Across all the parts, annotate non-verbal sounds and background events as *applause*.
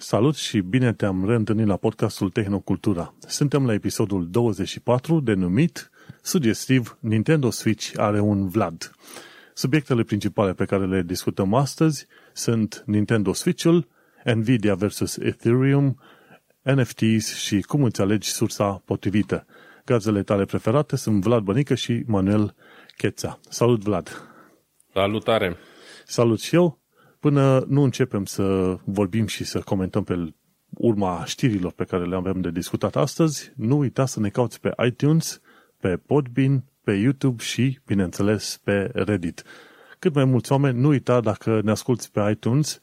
Salut și bine te-am reîntâlnit la podcastul Tehnocultura. Suntem la episodul 24 denumit sugestiv Nintendo Switch are un Vlad. Subiectele principale pe care le discutăm astăzi sunt Nintendo Switch-ul, Nvidia versus Ethereum, NFTs și cum îți alegi sursa potrivită. Gazele tale preferate sunt Vlad Bănică și Manuel Cheța. Salut, Vlad! Salutare! Salut și eu! Până nu începem să vorbim și să comentăm pe urma știrilor pe care le avem de discutat astăzi, nu uita să ne cauți pe iTunes, pe Podbean, pe YouTube și, bineînțeles, pe Reddit. Cât mai mulți oameni, nu uita dacă ne asculti pe iTunes,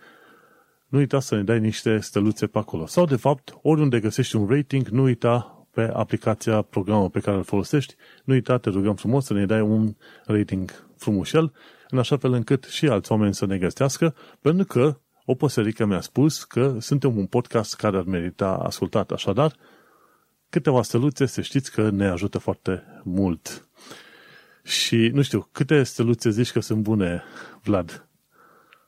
nu uita să ne dai niște steluțe pe acolo. Sau, de fapt, oriunde găsești un rating, nu uita pe aplicația, programul pe care îl folosești, nu uita, te rugăm frumos să ne dai un rating frumușel în așa fel încât și alți oameni să ne găsească, pentru că o păsărică mi-a spus că suntem un podcast care ar merita ascultat. Așadar, câteva steluțe, să știți că ne ajută foarte mult. Și, nu știu, câte steluțe zici că sunt bune, Vlad?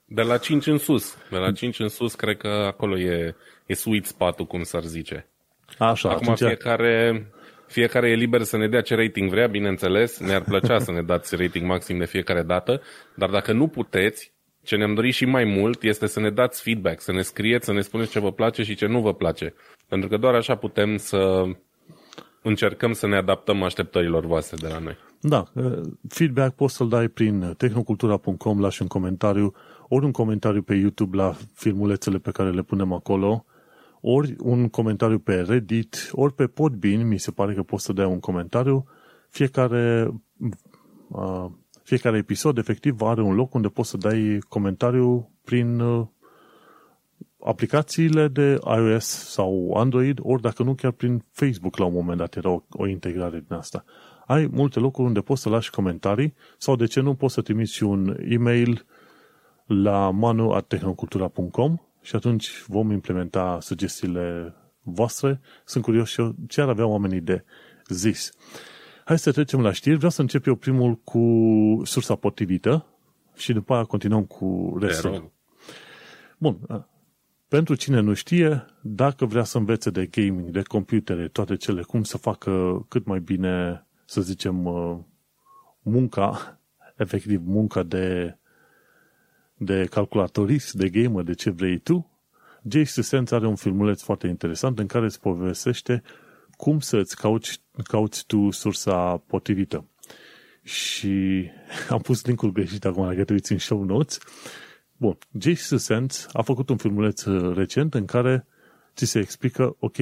De la 5 în sus. De la 5 în sus, cred că acolo e, e sweet spot cum s-ar zice. Așa, Acum atunci... fiecare, fiecare e liber să ne dea ce rating vrea, bineînțeles. Ne-ar plăcea să ne dați rating maxim de fiecare dată, dar dacă nu puteți, ce ne-am dorit și mai mult este să ne dați feedback, să ne scrieți, să ne spuneți ce vă place și ce nu vă place. Pentru că doar așa putem să încercăm să ne adaptăm așteptărilor voastre de la noi. Da, feedback poți să-l dai prin tehnocultura.com, lași un comentariu, ori un comentariu pe YouTube la filmulețele pe care le punem acolo, ori un comentariu pe Reddit, ori pe Podbean, mi se pare că poți să dai un comentariu. Fiecare, uh, fiecare episod, efectiv, are un loc unde poți să dai comentariu prin uh, aplicațiile de iOS sau Android, ori dacă nu, chiar prin Facebook la un moment dat era o, o integrare din asta. Ai multe locuri unde poți să lași comentarii sau, de ce nu, poți să trimiți și un e-mail la manu.tehnocultura.com și atunci vom implementa sugestiile voastre. Sunt curios și eu ce ar avea oamenii de zis. Hai să trecem la știri. Vreau să încep eu primul cu sursa potrivită și după aia continuăm cu restul. Bun. Pentru cine nu știe, dacă vrea să învețe de gaming, de computere, toate cele, cum să facă cât mai bine, să zicem, uh, munca, *laughs* efectiv munca de de calculatorist, de gamer, de ce vrei tu, Jace Sense are un filmuleț foarte interesant în care îți povestește cum să-ți cauți, cauți tu sursa potrivită. Și *laughs* am pus linkul greșit acum, dacă te uiți în show notes. Bun, Jace Sense a făcut un filmuleț recent în care ți se explică, ok,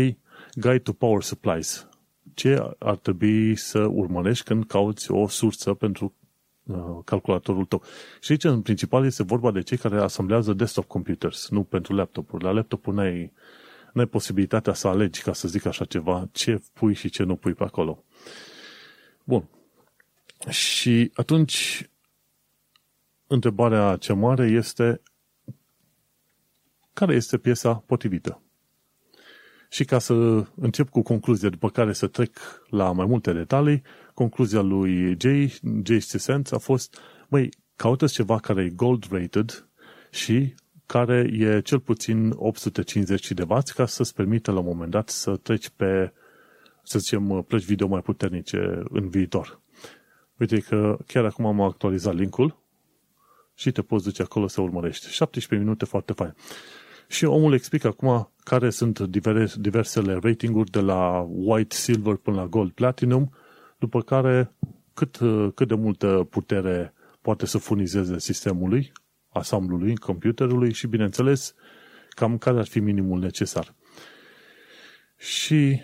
Guide to Power Supplies. Ce ar trebui să urmărești când cauți o sursă pentru Uh, calculatorul tău. Și aici, în principal, este vorba de cei care asamblează desktop computers, nu pentru laptopuri. La laptopuri n-ai, n-ai posibilitatea să alegi, ca să zic așa ceva, ce pui și ce nu pui pe acolo. Bun. Și atunci, întrebarea cea mare este care este piesa potrivită? Și ca să încep cu concluzia, după care să trec la mai multe detalii, concluzia lui Jay, Jay Sense a fost, măi, caută ceva care e gold-rated și care e cel puțin 850 de W ca să-ți permită la un moment dat să treci pe, să zicem, plăci video mai puternice în viitor. Uite că chiar acum am actualizat linkul și te poți duce acolo să urmărești. 17 minute, foarte fain. Și omul explică acum care sunt diversele ratinguri de la white, silver până la gold, platinum, după care cât, cât de multă putere poate să furnizeze sistemului, asamblului, computerului și, bineînțeles, cam care ar fi minimul necesar. Și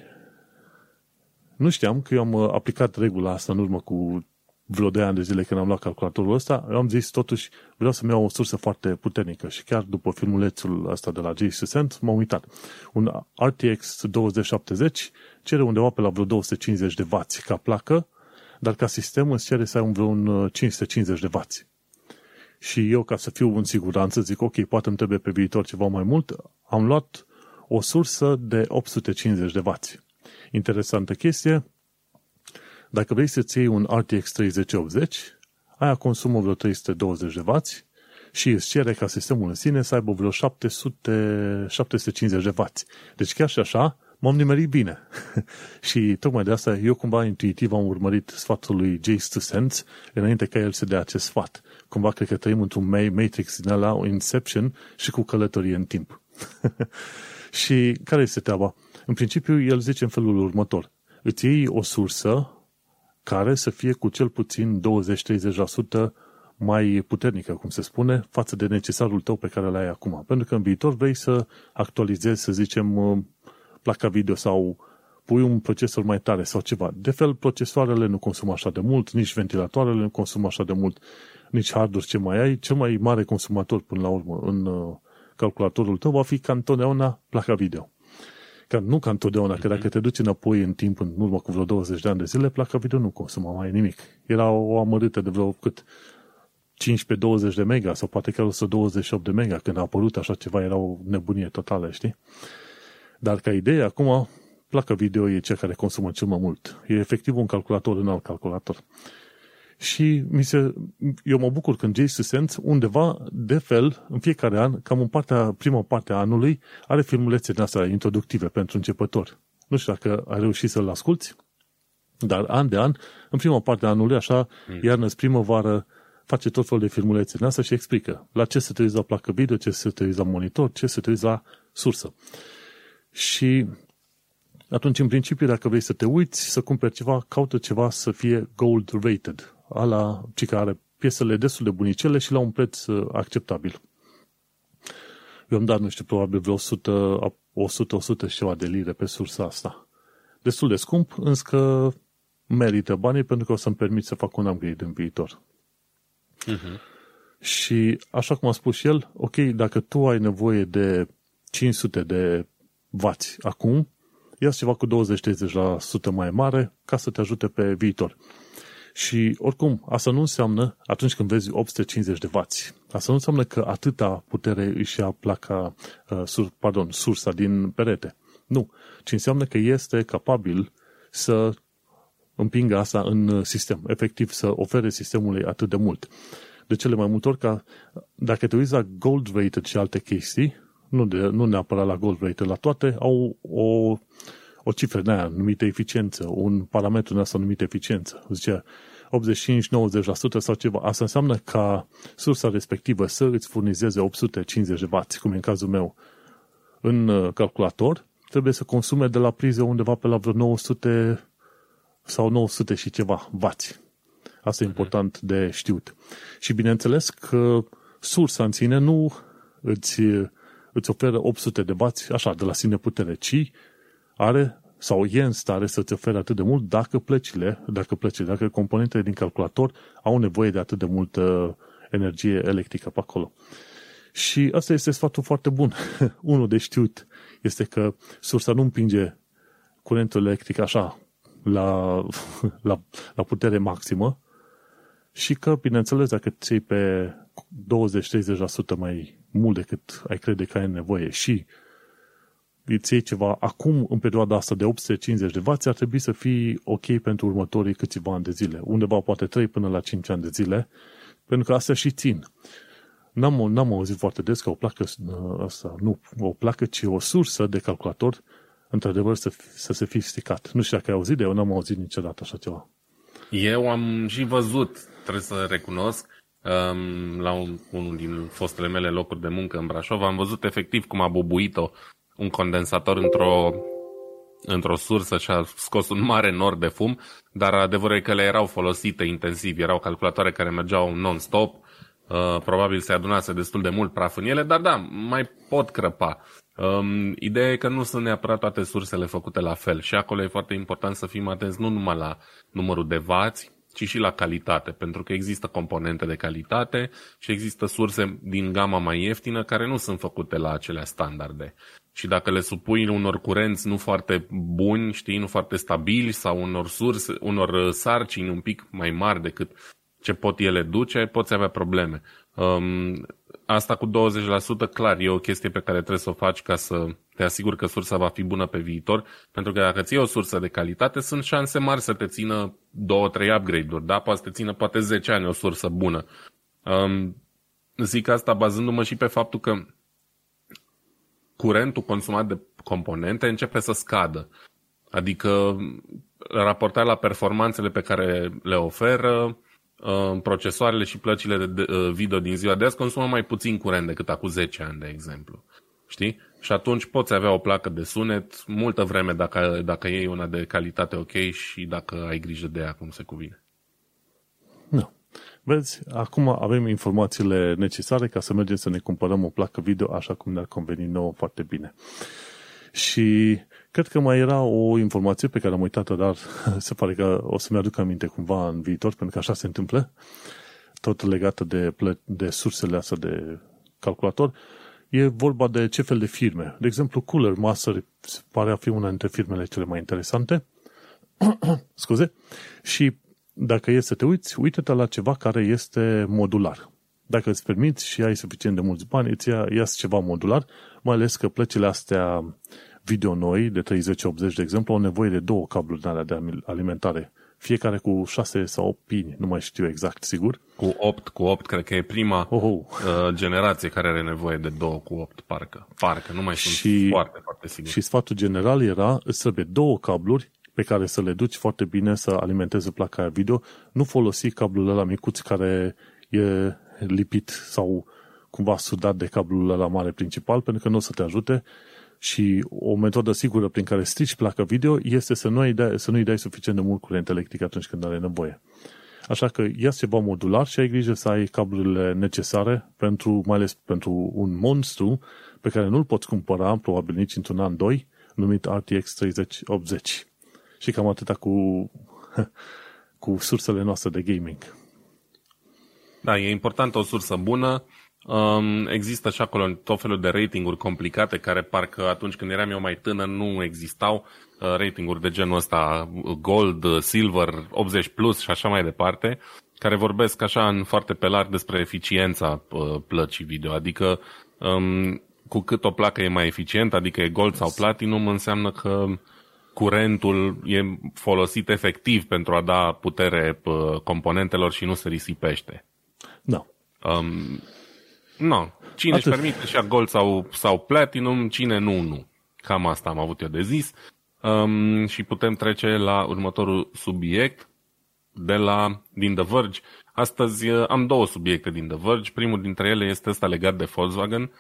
nu știam că eu am aplicat regula asta în urmă cu vreo 2 ani de zile când am luat calculatorul ăsta, eu am zis totuși vreau să-mi iau o sursă foarte puternică și chiar după filmulețul ăsta de la J-Sucent m-am uitat. Un RTX 2070 cere undeva pe la vreo 250 de W ca placă, dar ca sistem îți cere să ai un vreo 550 de W. Și eu, ca să fiu în siguranță, zic, ok, poate îmi trebuie pe viitor ceva mai mult, am luat o sursă de 850 de W. Interesantă chestie, dacă vrei să-ți iei un RTX 3080, aia consumă vreo 320 de W și îți cere ca sistemul în sine să aibă vreo 700, 750 de W. Deci chiar și așa, m-am nimerit bine. *laughs* și tocmai de asta eu cumva intuitiv am urmărit sfatul lui Jace to Sense înainte ca el să dea acest sfat. Cumva cred că trăim într-un Matrix din ăla, o Inception și cu călătorie în timp. *laughs* și care este treaba? În principiu, el zice în felul următor. Îți iei o sursă care să fie cu cel puțin 20-30% mai puternică, cum se spune, față de necesarul tău pe care l-ai acum. Pentru că în viitor vrei să actualizezi, să zicem, uh, placa video sau pui un procesor mai tare sau ceva. De fel, procesoarele nu consumă așa de mult, nici ventilatoarele nu consumă așa de mult, nici hardware ce mai ai. Cel mai mare consumator până la urmă în uh, calculatorul tău va fi ca întotdeauna placa video. Ca, nu ca întotdeauna, că dacă te duci înapoi în timp, în urmă cu vreo 20 de ani de zile, placa video nu consuma mai nimic. Era o amărâtă de vreo cât 15-20 de mega sau poate chiar 128 de mega. Când a apărut așa ceva, era o nebunie totală, știi? Dar ca idee, acum, placa video e cea care consumă cel mai mult. E efectiv un calculator în alt calculator. Și mi se, eu mă bucur când Jason Sense undeva, de fel, în fiecare an, cam în partea, prima parte a anului, are filmulețe din astea introductive pentru începători. Nu știu dacă ai reușit să-l asculti, dar an de an, în prima parte a anului, așa, mm. iarnă, primăvară, face tot felul de filmulețe din asta și explică la ce se trebuie la placă video, ce se trebuie la monitor, ce se trebuie la sursă. Și atunci, în principiu, dacă vrei să te uiți, să cumperi ceva, caută ceva să fie gold rated, ala ce care are piesele destul de bunicele și la un preț uh, acceptabil. Eu am dat, nu știu, probabil vreo 100-100 și ceva de lire pe sursa asta. Destul de scump, însă merită banii pentru că o să-mi permit să fac un upgrade în viitor. Uh-huh. Și așa cum a spus și el, ok, dacă tu ai nevoie de 500 de vați acum, ia ceva cu 20-30% mai mare ca să te ajute pe viitor. Și oricum, asta nu înseamnă, atunci când vezi 850 de vați, asta nu înseamnă că atâta putere își ia placa, uh, sur, pardon, sursa din perete. Nu, ci înseamnă că este capabil să împingă asta în sistem, efectiv să ofere sistemului atât de mult. De cele mai multe ori, ca, dacă te uiți la gold rated și alte chestii, nu, de, nu neapărat la gold rated, la toate, au o, o cifră de aia numită eficiență, un parametru de asta numit eficiență. Zice 85-90% sau ceva. Asta înseamnă ca sursa respectivă să îți furnizeze 850 de W, cum e în cazul meu, în uh, calculator, trebuie să consume de la prize undeva pe la vreo 900 sau 900 și ceva vați. Asta e mhm. important de știut. Și bineînțeles că sursa în sine nu îți, îți oferă 800 de bați, așa, de la sine putere, ci are sau e în stare să-ți ofere atât de mult dacă plăcile, dacă plăcile, dacă componentele din calculator au nevoie de atât de multă energie electrică pe acolo. Și asta este sfatul foarte bun. *laughs* Unul de știut este că sursa nu împinge curentul electric așa la, *laughs* la, la putere maximă și că, bineînțeles, dacă ții pe 20-30% mai mult decât ai crede că ai nevoie și îți iei ceva acum, în perioada asta de 850 de W, ar trebui să fii ok pentru următorii câțiva ani de zile. Undeva poate 3 până la 5 ani de zile, pentru că astea și țin. N-am, n-am auzit foarte des că o placă, asta, nu o placă, ci o sursă de calculator într-adevăr să, să se fi stricat. Nu știu dacă ai auzit de eu, n-am auzit niciodată așa ceva. Eu am și văzut, trebuie să recunosc, um, la un, unul din fostele mele locuri de muncă în Brașov, am văzut efectiv cum a bubuit-o un condensator într-o, într-o sursă și a scos un mare nor de fum, dar adevărul e că le erau folosite intensiv, erau calculatoare care mergeau non-stop, uh, probabil se adunase destul de mult praf în ele, dar da, mai pot crăpa. Um, ideea e că nu sunt neapărat toate sursele făcute la fel și acolo e foarte important să fim atenți nu numai la numărul de vați, ci și la calitate, pentru că există componente de calitate și există surse din gama mai ieftină care nu sunt făcute la acelea standarde. Și dacă le supui unor curenți nu foarte buni, știi, nu foarte stabili sau unor surse, unor sarcini un pic mai mari decât ce pot ele duce, poți avea probleme. Um, asta cu 20% clar e o chestie pe care trebuie să o faci ca să te asiguri că sursa va fi bună pe viitor, pentru că dacă ții o sursă de calitate, sunt șanse mari să te țină 2-3 upgrade-uri, da? Poate să te țină poate 10 ani o sursă bună. Um, zic asta bazându-mă și pe faptul că curentul consumat de componente începe să scadă. Adică raportat la performanțele pe care le oferă, uh, procesoarele și plăcile de uh, video din ziua de azi consumă mai puțin curent decât acum 10 ani, de exemplu. Știi? Și atunci poți avea o placă de sunet multă vreme dacă, dacă iei una de calitate ok și dacă ai grijă de ea cum se cuvine. Nu. Vezi, acum avem informațiile necesare ca să mergem să ne cumpărăm o placă video așa cum ne-ar conveni nouă foarte bine. Și cred că mai era o informație pe care am uitat-o, dar *laughs* se pare că o să-mi aduc aminte cumva în viitor, pentru că așa se întâmplă, tot legată de, de sursele astea de calculator. E vorba de ce fel de firme. De exemplu, Cooler Master pare a fi una dintre firmele cele mai interesante. *clears throat* Scuze. Și dacă e să te uiți, uite-te la ceva care este modular. Dacă îți permiți și ai suficient de mulți bani, îți ia, ia ceva modular, mai ales că plăcile astea video noi, de 30-80 de exemplu, au nevoie de două cabluri de alimentare fiecare cu 6 sau 8 pini, nu mai știu exact, sigur. Cu 8, cu 8, cred că e prima oh, oh. Uh, generație care are nevoie de 2 cu 8, parcă. Parcă, nu mai sunt și, foarte, foarte sigur. Și sfatul general era, îți trebuie două cabluri pe care să le duci foarte bine să alimenteze placa video, nu folosi cablul ăla micuț care e lipit sau cumva sudat de cablul ăla mare principal, pentru că nu o să te ajute și o metodă sigură prin care strici placa video este să nu-i dai, să nu-i dai suficient de mult curent electric atunci când are nevoie. Așa că ia ceva modular și ai grijă să ai cablurile necesare pentru, mai ales pentru un monstru pe care nu-l poți cumpăra probabil nici într-un an, doi, numit RTX 3080. Și cam atâta cu, *laughs* cu sursele noastre de gaming. Da, e important o sursă bună, Um, există și acolo tot felul de ratinguri complicate care parcă atunci când eram eu mai tânăr nu existau uh, ratinguri de genul ăsta gold, silver, 80 plus și așa mai departe care vorbesc așa în foarte pe larg despre eficiența uh, plăcii video, adică um, cu cât o placă e mai eficientă, adică e gold sau platinum, înseamnă că curentul e folosit efectiv pentru a da putere uh, componentelor și nu se risipește. Da. Um, nu. Cine Atât. își permite și gold sau, sau platinum, cine nu, nu. Cam asta am avut eu de zis. Um, și putem trece la următorul subiect de la din The Verge. Astăzi uh, am două subiecte din The Verge. Primul dintre ele este ăsta legat de Volkswagen.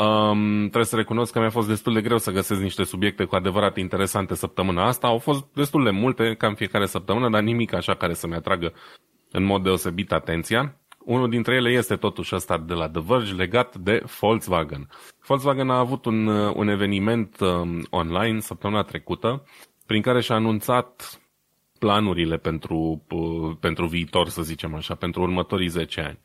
Um, trebuie să recunosc că mi-a fost destul de greu să găsesc niște subiecte cu adevărat interesante săptămâna asta. Au fost destul de multe, cam fiecare săptămână, dar nimic așa care să-mi atragă în mod deosebit atenția. Unul dintre ele este totuși ăsta de la The Verge legat de Volkswagen. Volkswagen a avut un, un eveniment um, online săptămâna trecută prin care și-a anunțat planurile pentru, uh, pentru viitor, să zicem așa, pentru următorii 10 ani.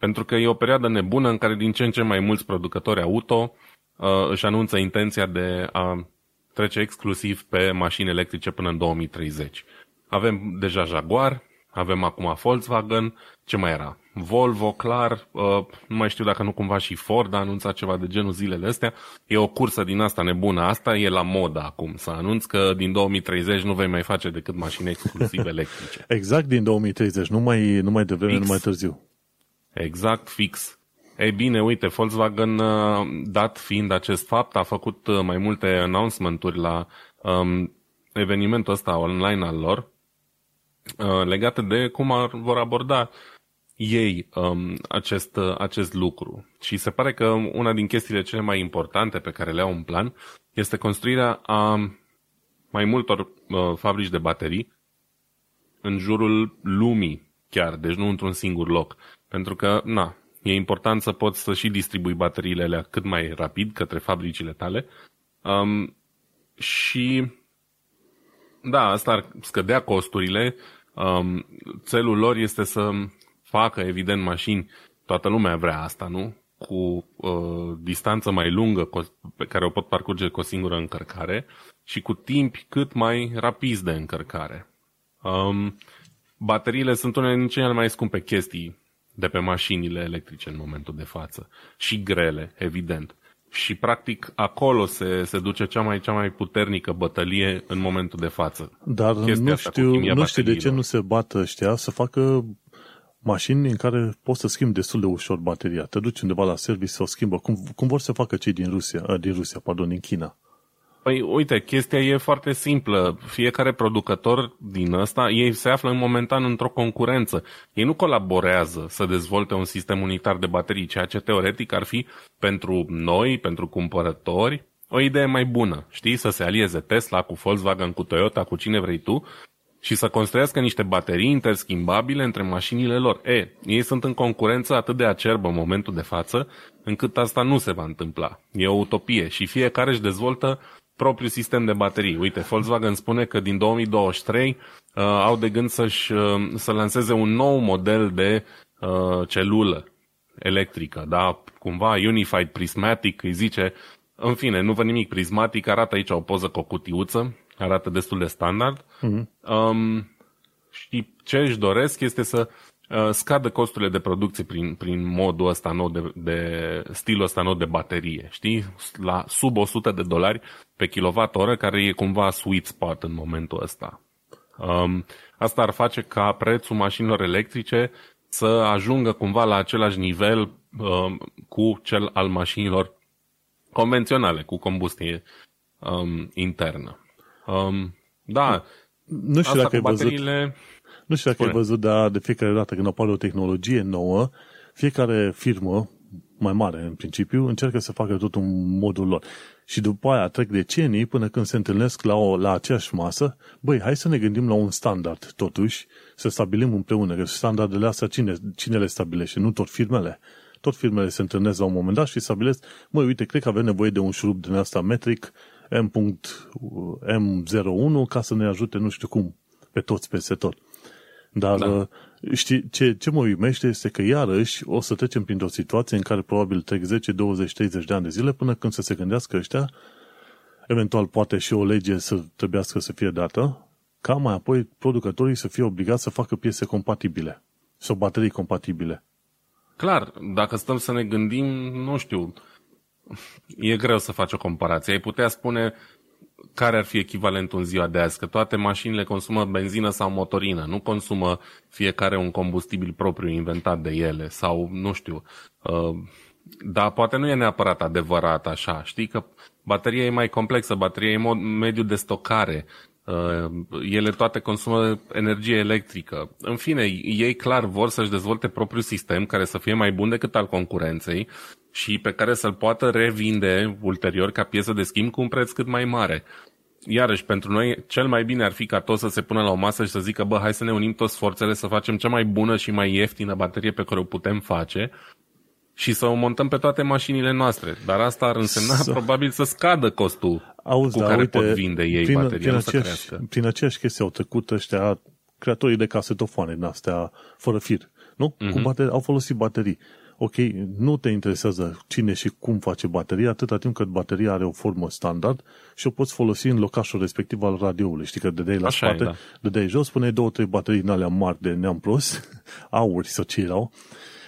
Pentru că e o perioadă nebună în care din ce în ce mai mulți producători auto uh, își anunță intenția de a trece exclusiv pe mașini electrice până în 2030. Avem deja Jaguar, avem acum Volkswagen, ce mai era? Volvo, clar, uh, nu mai știu dacă nu cumva și Ford a anunțat ceva de genul zilele astea. E o cursă din asta nebună. Asta e la modă acum, să anunț că din 2030 nu vei mai face decât mașini exclusiv *laughs* electrice. exact din 2030, nu mai, nu mai devreme, fix. nu mai târziu. Exact, fix. Ei bine, uite, Volkswagen, uh, dat fiind acest fapt, a făcut uh, mai multe announcement-uri la um, evenimentul ăsta online al lor, uh, legate de cum ar, vor aborda ei um, acest, acest lucru. Și se pare că una din chestiile cele mai importante pe care le au în plan este construirea a mai multor uh, fabrici de baterii în jurul lumii chiar, deci nu într-un singur loc. Pentru că, na, e important să poți să și distribui bateriile alea cât mai rapid către fabricile tale. Um, și, da, asta ar scădea costurile. Um, țelul lor este să facă, evident, mașini, toată lumea vrea asta, nu? Cu uh, distanță mai lungă pe care o pot parcurge cu o singură încărcare și cu timpi cât mai rapizi de încărcare. Um, bateriile sunt unele din cele mai scumpe chestii de pe mașinile electrice în momentul de față. Și grele, evident. Și practic acolo se, se duce cea mai, cea mai puternică bătălie în momentul de față. Dar Chestia nu știu, nu știu de ce nu se bată ăștia să facă mașini în care poți să schimbi destul de ușor bateria. Te duci undeva la service să o schimbă, cum, cum vor să facă cei din Rusia, uh, din Rusia, pardon, din China. Păi uite, chestia e foarte simplă. Fiecare producător din ăsta, ei se află în momentan într-o concurență. Ei nu colaborează să dezvolte un sistem unitar de baterii, ceea ce teoretic ar fi pentru noi, pentru cumpărători, o idee mai bună. Știi, să se alieze Tesla cu Volkswagen, cu Toyota, cu cine vrei tu și să construiască niște baterii interschimbabile între mașinile lor. E, ei sunt în concurență atât de acerbă în momentul de față, încât asta nu se va întâmpla. E o utopie și fiecare își dezvoltă propriul sistem de baterii. Uite, Volkswagen spune că din 2023 uh, au de gând să-și, uh, să lanseze un nou model de uh, celulă electrică, da? Cumva Unified Prismatic, îi zice, în fine, nu văd nimic prismatic, arată aici o poză cu o cutiuță, arată destul de standard. Mm-hmm. Um, și ce își doresc este să uh, scadă costurile de producție prin, prin modul ăsta nou de, de stilul ăsta nou de baterie, știi? La sub 100 de dolari pe kilowatt-oră, care e cumva sweet spot în momentul ăsta. Um, asta ar face ca prețul mașinilor electrice să ajungă cumva la același nivel um, cu cel al mașinilor convenționale, cu combustie um, internă. Um, da, nu știu dacă ai bateriile... văzut, nu știu dacă ai văzut, dar de fiecare dată când apare o tehnologie nouă, fiecare firmă mai mare în principiu încearcă să facă tot un modul lor. Și după aia trec decenii până când se întâlnesc la, o, la aceeași masă, băi, hai să ne gândim la un standard totuși, să stabilim împreună, că standardele astea cine, cine le stabilește, nu tot firmele. Tot firmele se întâlnesc la un moment dat și stabilesc, măi, uite, cred că avem nevoie de un șurub din asta metric M.M01 ca să ne ajute nu știu cum pe toți peste tot. Dar da. Uh, știi, ce, ce mă uimește este că iarăși o să trecem printr-o situație în care probabil trec 10, 20, 30 de ani de zile până când să se gândească ăștia, eventual poate și o lege să trebuiască să fie dată, ca mai apoi producătorii să fie obligați să facă piese compatibile sau baterii compatibile. Clar, dacă stăm să ne gândim, nu știu, e greu să faci o comparație. Ai putea spune care ar fi echivalentul în ziua de azi, că toate mașinile consumă benzină sau motorină, nu consumă fiecare un combustibil propriu inventat de ele sau, nu știu, uh, dar poate nu e neapărat adevărat așa. Știi că bateria e mai complexă, bateria e mod, mediu de stocare, uh, ele toate consumă energie electrică. În fine, ei clar vor să-și dezvolte propriul sistem care să fie mai bun decât al concurenței și pe care să-l poată revinde ulterior ca piesă de schimb cu un preț cât mai mare. Iarăși, pentru noi, cel mai bine ar fi ca toți să se pună la o masă și să zică, bă, hai să ne unim toți forțele să facem cea mai bună și mai ieftină baterie pe care o putem face și să o montăm pe toate mașinile noastre. Dar asta ar însemna să... probabil să scadă costul Auzi, cu da, care uite, pot vinde ei prin, bateria, prin, aceeași, prin aceeași chestie au trecut ăștia creatorii de casetofoane din astea fără fir. Nu? Uh-huh. Cu mhm. bateri, au folosit baterii ok, nu te interesează cine și cum face bateria, atâta timp cât bateria are o formă standard și o poți folosi în locașul respectiv al radioului. Știi că dădeai la Așa spate, e, da. dădeai jos, puneai două, trei baterii în alea mari de neam plus, *laughs* auri sau ce erau,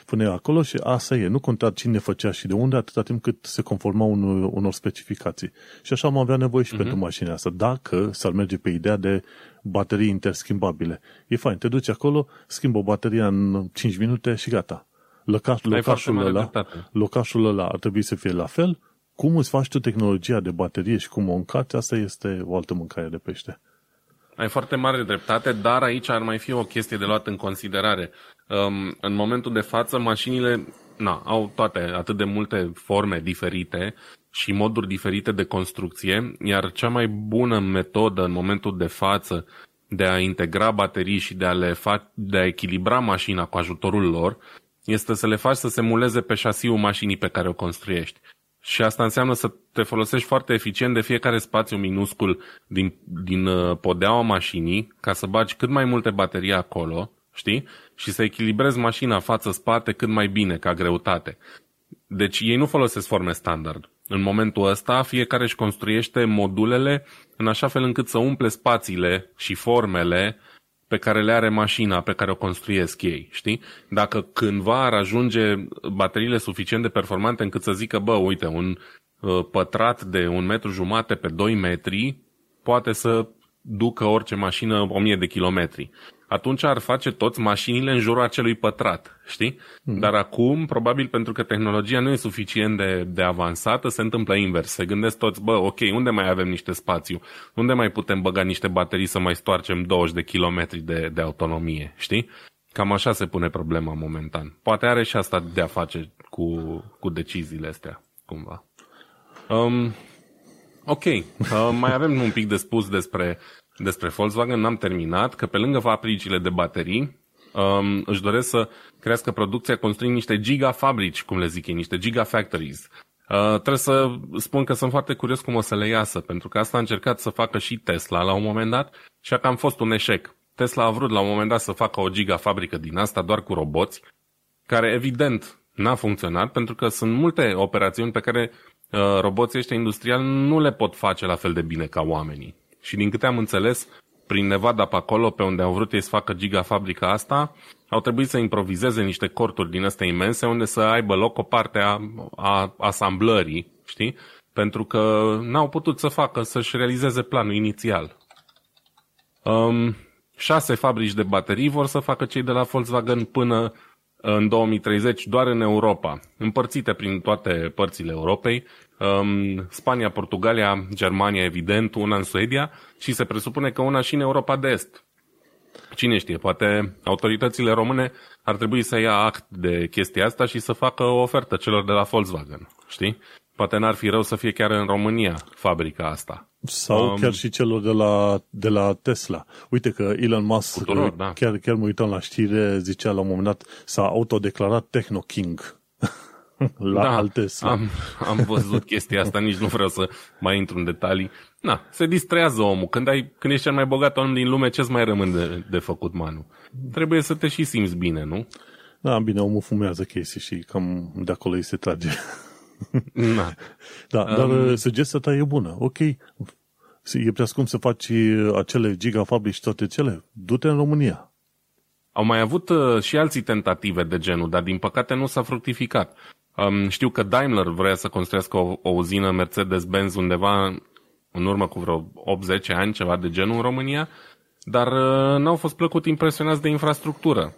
puneai acolo și asta e. Nu conta cine făcea și de unde, atâta timp cât se conforma unor, unor specificații. Și așa am avea nevoie și uh-huh. pentru mașina asta. Dacă s-ar merge pe ideea de baterii interschimbabile. E fain, te duci acolo, schimbă o baterie în 5 minute și gata Lăcaș, locașul, ăla, locașul ăla ar trebui să fie la fel. Cum îți faci tu tehnologia de baterie și cum o încați, asta este o altă mâncare de pește. Ai foarte mare dreptate, dar aici ar mai fi o chestie de luat în considerare. Um, în momentul de față, mașinile na, au toate atât de multe forme diferite și moduri diferite de construcție, iar cea mai bună metodă în momentul de față de a integra baterii și de a, le fa- de a echilibra mașina cu ajutorul lor este să le faci să se muleze pe șasiul mașinii pe care o construiești. Și asta înseamnă să te folosești foarte eficient de fiecare spațiu minuscul din, din uh, podeaua mașinii ca să bagi cât mai multe baterii acolo, știi? Și să echilibrezi mașina față-spate cât mai bine, ca greutate. Deci ei nu folosesc forme standard. În momentul ăsta, fiecare își construiește modulele în așa fel încât să umple spațiile și formele pe care le are mașina pe care o construiesc ei, știi? Dacă cândva ar ajunge bateriile suficient de performante încât să zică, bă, uite, un uh, pătrat de un metru jumate pe 2 metri poate să ducă orice mașină 1000 de kilometri. Atunci ar face toți mașinile în jurul acelui pătrat, știi? Mm. Dar acum, probabil pentru că tehnologia nu e suficient de, de avansată, se întâmplă invers. Se gândesc toți, bă, ok, unde mai avem niște spațiu? Unde mai putem băga niște baterii să mai stoarcem 20 de kilometri de, de autonomie, știi? Cam așa se pune problema momentan. Poate are și asta de a face cu, cu deciziile astea, cumva. Um, ok, uh, mai avem un pic de spus despre, despre Volkswagen, n-am terminat, că pe lângă fabricile de baterii, um, își doresc să crească producția construind niște gigafabrici, cum le zic ei, niște gigafactories. Uh, trebuie să spun că sunt foarte curios cum o să le iasă, pentru că asta a încercat să facă și Tesla la un moment dat și a cam fost un eșec. Tesla a vrut la un moment dat să facă o gigafabrică din asta doar cu roboți, care evident n-a funcționat pentru că sunt multe operațiuni pe care uh, roboții ăștia industriali nu le pot face la fel de bine ca oamenii. Și din câte am înțeles, prin Nevada pe acolo, pe unde au vrut ei să facă gigafabrica asta, au trebuit să improvizeze niște corturi din astea imense unde să aibă loc o parte a, a asamblării, știi? Pentru că n-au putut să facă, să-și realizeze planul inițial. Um, șase fabrici de baterii vor să facă cei de la Volkswagen până în 2030 doar în Europa, împărțite prin toate părțile Europei, um, Spania, Portugalia, Germania, evident, una în Suedia și se presupune că una și în Europa de Est. Cine știe, poate autoritățile române ar trebui să ia act de chestia asta și să facă o ofertă celor de la Volkswagen, știi? Poate n-ar fi rău să fie chiar în România fabrica asta. Sau um, chiar și celor de la, de la Tesla. Uite că Elon Musk, tuturor, da. chiar, chiar mă uitam la știre, zicea la un moment dat, s-a autodeclarat Techno King la da, Tesla. Am, am văzut chestia asta, nici nu vreau să mai intru în detalii. Na, se distrează omul. Când, ai, când ești cel mai bogat om din lume, ce-ți mai rămân de, de făcut, Manu? Trebuie să te și simți bine, nu? Da, bine, omul fumează chestii și cam de acolo îi se trage. Na. Da, dar um, sugestia ta e bună. Ok, e prea scump să faci acele gigafabrici și toate cele. Du-te în România. Au mai avut uh, și alții tentative de genul, dar din păcate nu s-a fructificat. Um, știu că Daimler vrea să construiască o, o uzină Mercedes-Benz undeva în urmă cu vreo 8-10 ani, ceva de genul în România, dar uh, n-au fost plăcut impresionați de infrastructură.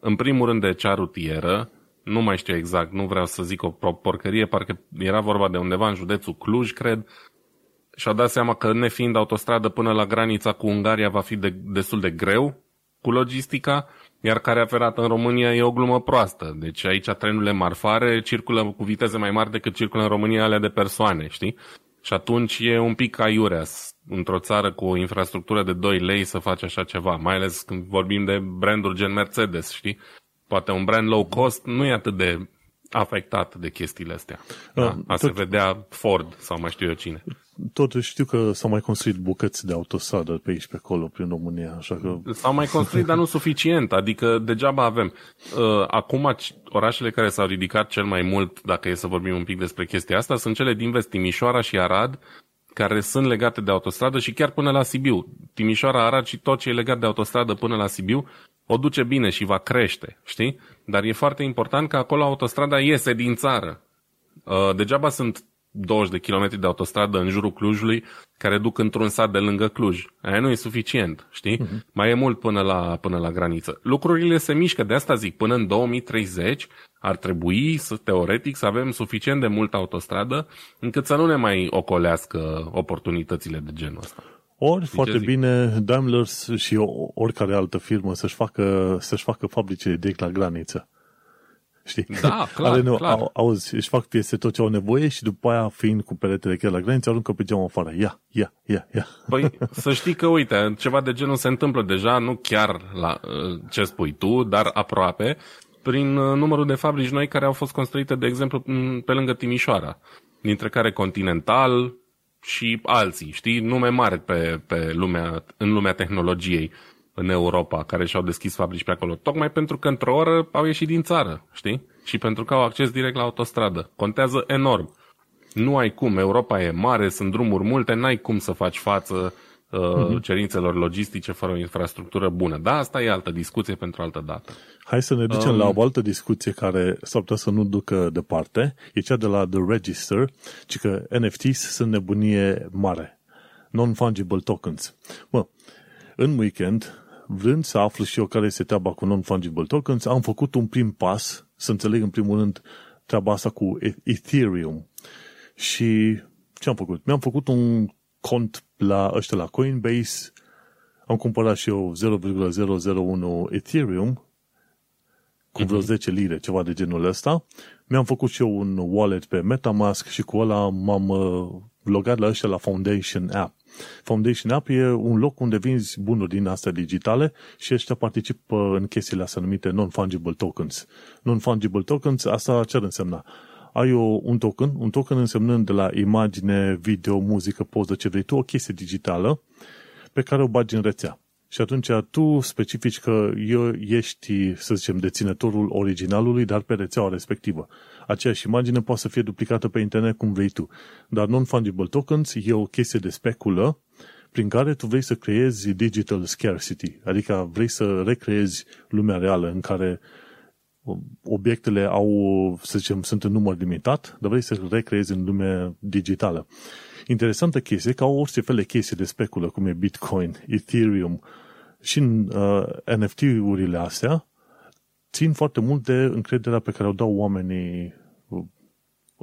În primul rând de cea rutieră, nu mai știu exact, nu vreau să zic o porcărie, parcă era vorba de undeva în județul Cluj, cred, și-au dat seama că nefiind autostradă până la granița cu Ungaria va fi de, destul de greu cu logistica, iar care ferată în România e o glumă proastă. Deci aici trenurile marfare circulă cu viteze mai mari decât circulă în România alea de persoane, știi? Și atunci e un pic aiurea într-o țară cu o infrastructură de 2 lei să faci așa ceva, mai ales când vorbim de branduri gen Mercedes, știi? Poate un brand low cost nu e atât de afectat de chestiile astea. Da, a tot, se vedea Ford sau mai știu eu cine. Totuși știu că s-au mai construit bucăți de autostradă pe aici pe acolo, prin România, așa că... S-au mai construit, dar nu suficient, adică degeaba avem. Uh, acum orașele care s-au ridicat cel mai mult, dacă e să vorbim un pic despre chestia asta, sunt cele din vest, Timișoara și Arad, care sunt legate de autostradă și chiar până la Sibiu. Timișoara, Arad și tot ce e legat de autostradă până la Sibiu o duce bine și va crește, știi? Dar e foarte important că acolo autostrada iese din țară. Uh, degeaba sunt 20 de kilometri de autostradă în jurul Clujului care duc într-un sat de lângă Cluj. Aia nu e suficient, știi? Uh-huh. Mai e mult până la, până la graniță. Lucrurile se mișcă, de asta zic, până în 2030 ar trebui, să, teoretic, să avem suficient de multă autostradă încât să nu ne mai ocolească oportunitățile de genul ăsta. Ori, Știi foarte bine, Daimler și oricare altă firmă să-și facă, să-și facă fabrice direct la graniță. Știi? Da, *laughs* clar, Ale, nu, clar. Au, auzi, își fac piese tot ce au nevoie și după aia, fiind cu peretele chiar la graniță, aruncă pe geamă afară. Ia, ia, ia, ia. Păi, *laughs* să știi că, uite, ceva de genul se întâmplă deja, nu chiar la uh, ce spui tu, dar aproape, prin uh, numărul de fabrici noi care au fost construite, de exemplu, pe lângă Timișoara, dintre care Continental, și alții, știi, nume mari pe, pe lumea, în lumea tehnologiei în Europa, care și-au deschis fabrici pe acolo, tocmai pentru că într-o oră au ieșit din țară, știi? Și pentru că au acces direct la autostradă. Contează enorm. Nu ai cum, Europa e mare, sunt drumuri multe, n-ai cum să faci față uh, cerințelor logistice fără o infrastructură bună. Da, asta e altă discuție pentru altă dată. Hai să ne ducem um, la o altă discuție care s-ar putea să nu ducă departe. E cea de la The Register, ci că NFTs sunt nebunie mare. non-fungible tokens. Bă, în weekend, vrând să aflu și eu care este treaba cu non-fungible tokens, am făcut un prim pas să înțeleg în primul rând treaba asta cu Ethereum. Și ce am făcut? Mi-am făcut un cont la ăștia la Coinbase, am cumpărat și eu 0,001 Ethereum cu vreo 10 mhm. lire, ceva de genul ăsta. Mi-am făcut și eu un wallet pe Metamask și cu ăla m-am uh, logat la ăștia la Foundation App. Foundation App e un loc unde vinzi bunuri din astea digitale și ăștia participă în chestiile astea numite non-fungible tokens. Non-fungible tokens, asta ce ar însemna? Ai o, un token, un token însemnând de la imagine, video, muzică, poză, ce vrei tu, o chestie digitală pe care o bagi în rețea. Și atunci tu specifici că eu ești, să zicem, deținătorul originalului, dar pe rețeaua respectivă. Aceeași imagine poate să fie duplicată pe internet cum vrei tu. Dar non-fungible tokens e o chestie de speculă prin care tu vrei să creezi digital scarcity, adică vrei să recreezi lumea reală în care obiectele au, să zicem, sunt în număr limitat, dar vrei să recreezi în lumea digitală. Interesantă chestie, ca orice fel de chestie de speculă, cum e Bitcoin, Ethereum și uh, NFT-urile astea, țin foarte mult de încrederea pe care o dau oamenii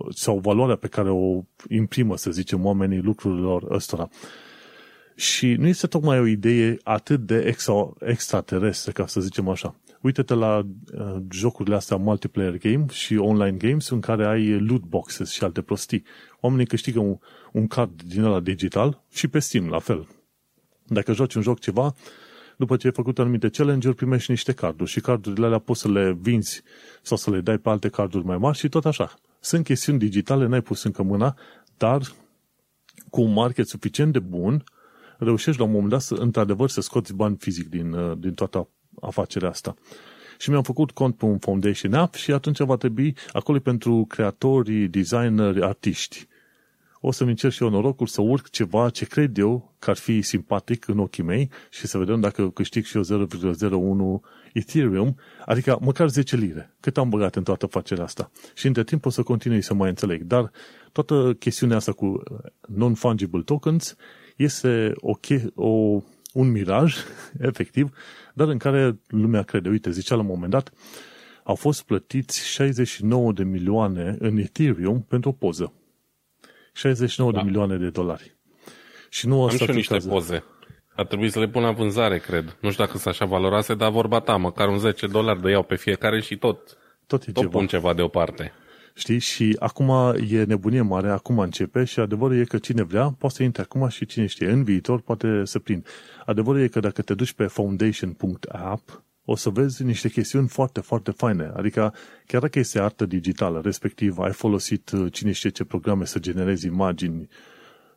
sau valoarea pe care o imprimă, să zicem, oamenii lucrurilor ăstora. Și nu este tocmai o idee atât de extra, extraterestră, ca să zicem așa. Uite-te la uh, jocurile astea multiplayer game și online games în care ai loot boxes și alte prostii. Oamenii câștigă un, un card din ăla digital și pe Steam, la fel. Dacă joci un joc ceva, după ce ai făcut anumite challenge-uri, primești niște carduri și cardurile alea poți să le vinzi sau să le dai pe alte carduri mai mari și tot așa. Sunt chestiuni digitale, n-ai pus încă mâna, dar cu un market suficient de bun, reușești la un moment dat să, într-adevăr, să scoți bani fizic din, uh, din toată afacerea asta. Și mi-am făcut cont pe un Foundation App și atunci va trebui acolo pentru creatori, designeri, artiști o să-mi încerc și eu norocul să urc ceva ce cred eu că ar fi simpatic în ochii mei și să vedem dacă câștig și eu 0,01 Ethereum, adică măcar 10 lire, cât am băgat în toată facerea asta. Și între timp o să continui să mai înțeleg. Dar toată chestiunea asta cu non-fungible tokens este o, o, un miraj, *laughs* efectiv, dar în care lumea crede. Uite, zicea la un moment dat, au fost plătiți 69 de milioane în Ethereum pentru o poză. 69 da. de milioane de dolari. Și nu Am și niște poze. Ar trebui să le pun la vânzare, cred. Nu știu dacă sunt așa valoroase, dar vorba ta, măcar un 10 dolari de iau pe fiecare și tot, tot, e tot ceva. pun ceva deoparte. Știi? Și acum e nebunie mare, acum începe și adevărul e că cine vrea poate să intre acum și cine știe, în viitor poate să prind. Adevărul e că dacă te duci pe foundation.app, o să vezi niște chestiuni foarte, foarte faine. Adică, chiar dacă este artă digitală, respectiv ai folosit uh, cine știe ce programe să generezi imagini,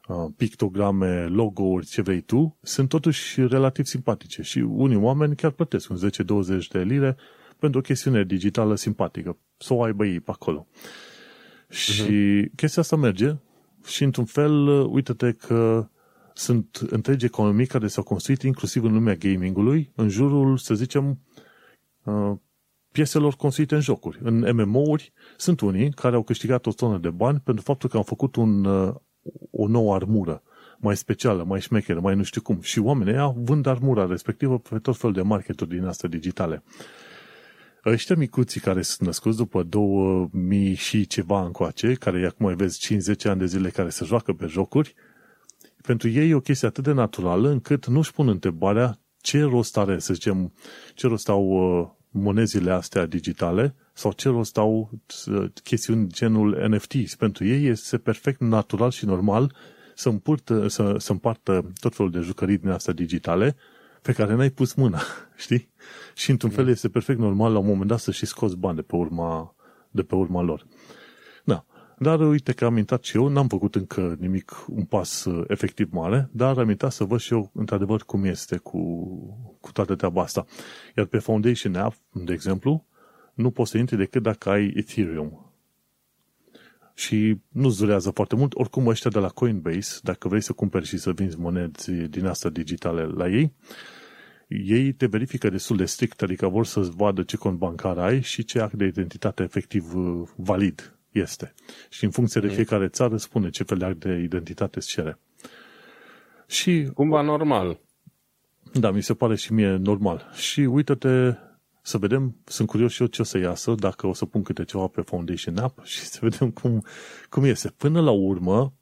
uh, pictograme, logo-uri, ce vrei tu, sunt totuși relativ simpatice și unii oameni chiar plătesc un 10-20 de lire pentru o chestiune digitală simpatică, să o aibă ei pe acolo. Uh-huh. Și chestia asta merge și într-un fel, uh, uite-te că sunt întregi economii care s-au construit inclusiv în lumea gamingului, în jurul, să zicem, uh, pieselor construite în jocuri. În MMO-uri sunt unii care au câștigat o tonă de bani pentru faptul că au făcut un, uh, o nouă armură mai specială, mai șmecheră, mai nu știu cum. Și oamenii ăia vând armura respectivă pe tot fel de marketuri din astea digitale. Ăștia micuții care sunt născuți după 2000 și ceva încoace, care acum mai vezi 5-10 ani de zile care se joacă pe jocuri, pentru ei e o chestie atât de naturală încât nu-și pun întrebarea ce rost are, să zicem, ce rost au uh, monezile astea digitale sau ce rost au uh, chestiuni genul NFTs. Pentru ei este perfect natural și normal să, împurtă, să, să împartă tot felul de jucării din astea digitale pe care n-ai pus mâna, *laughs* știi? Și într-un fel este perfect normal la un moment dat să și scoți bani de pe urma, de pe urma lor. Dar uite că am intrat și eu, n-am făcut încă nimic, un pas uh, efectiv mare, dar am intrat să văd și eu într-adevăr cum este cu, cu toată treaba asta. Iar pe Foundation App, de exemplu, nu poți să intri decât dacă ai Ethereum. Și nu-ți durează foarte mult. Oricum ăștia de la Coinbase, dacă vrei să cumperi și să vinzi monede din asta digitale la ei, ei te verifică destul de strict, adică vor să-ți vadă ce cont bancar ai și ce act de identitate efectiv uh, valid este. Și în funcție de fiecare țară spune ce fel de act de identitate îți cere. Și, Cumva normal. da, mi se pare și mie normal. Și uită-te să vedem, sunt curios și eu ce o să iasă, dacă o să pun câte ceva pe Foundation App *laughs* și să vedem cum, cum iese. Până la urmă,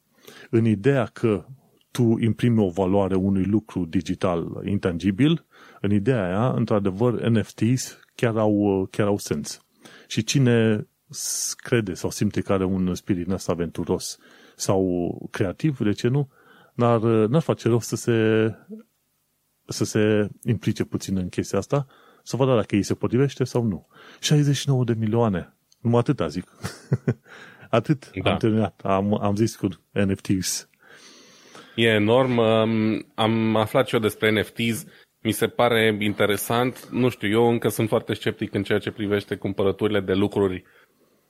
în ideea că tu imprimi o valoare unui lucru digital intangibil, în ideea aia, într-adevăr, NFTs chiar au, chiar au sens. Și cine crede sau simte că are un spirit ăsta aventuros sau creativ, de ce nu, n-ar, n-ar face rău să se, să se implice puțin în chestia asta, să vadă dacă îi se potrivește sau nu. 69 de milioane. Numai atâta zic. *laughs* Atât da. am terminat. Am, am zis cu NFTs. E enorm. Am aflat și eu despre NFTs. Mi se pare interesant. Nu știu, eu încă sunt foarte sceptic în ceea ce privește cumpărăturile de lucruri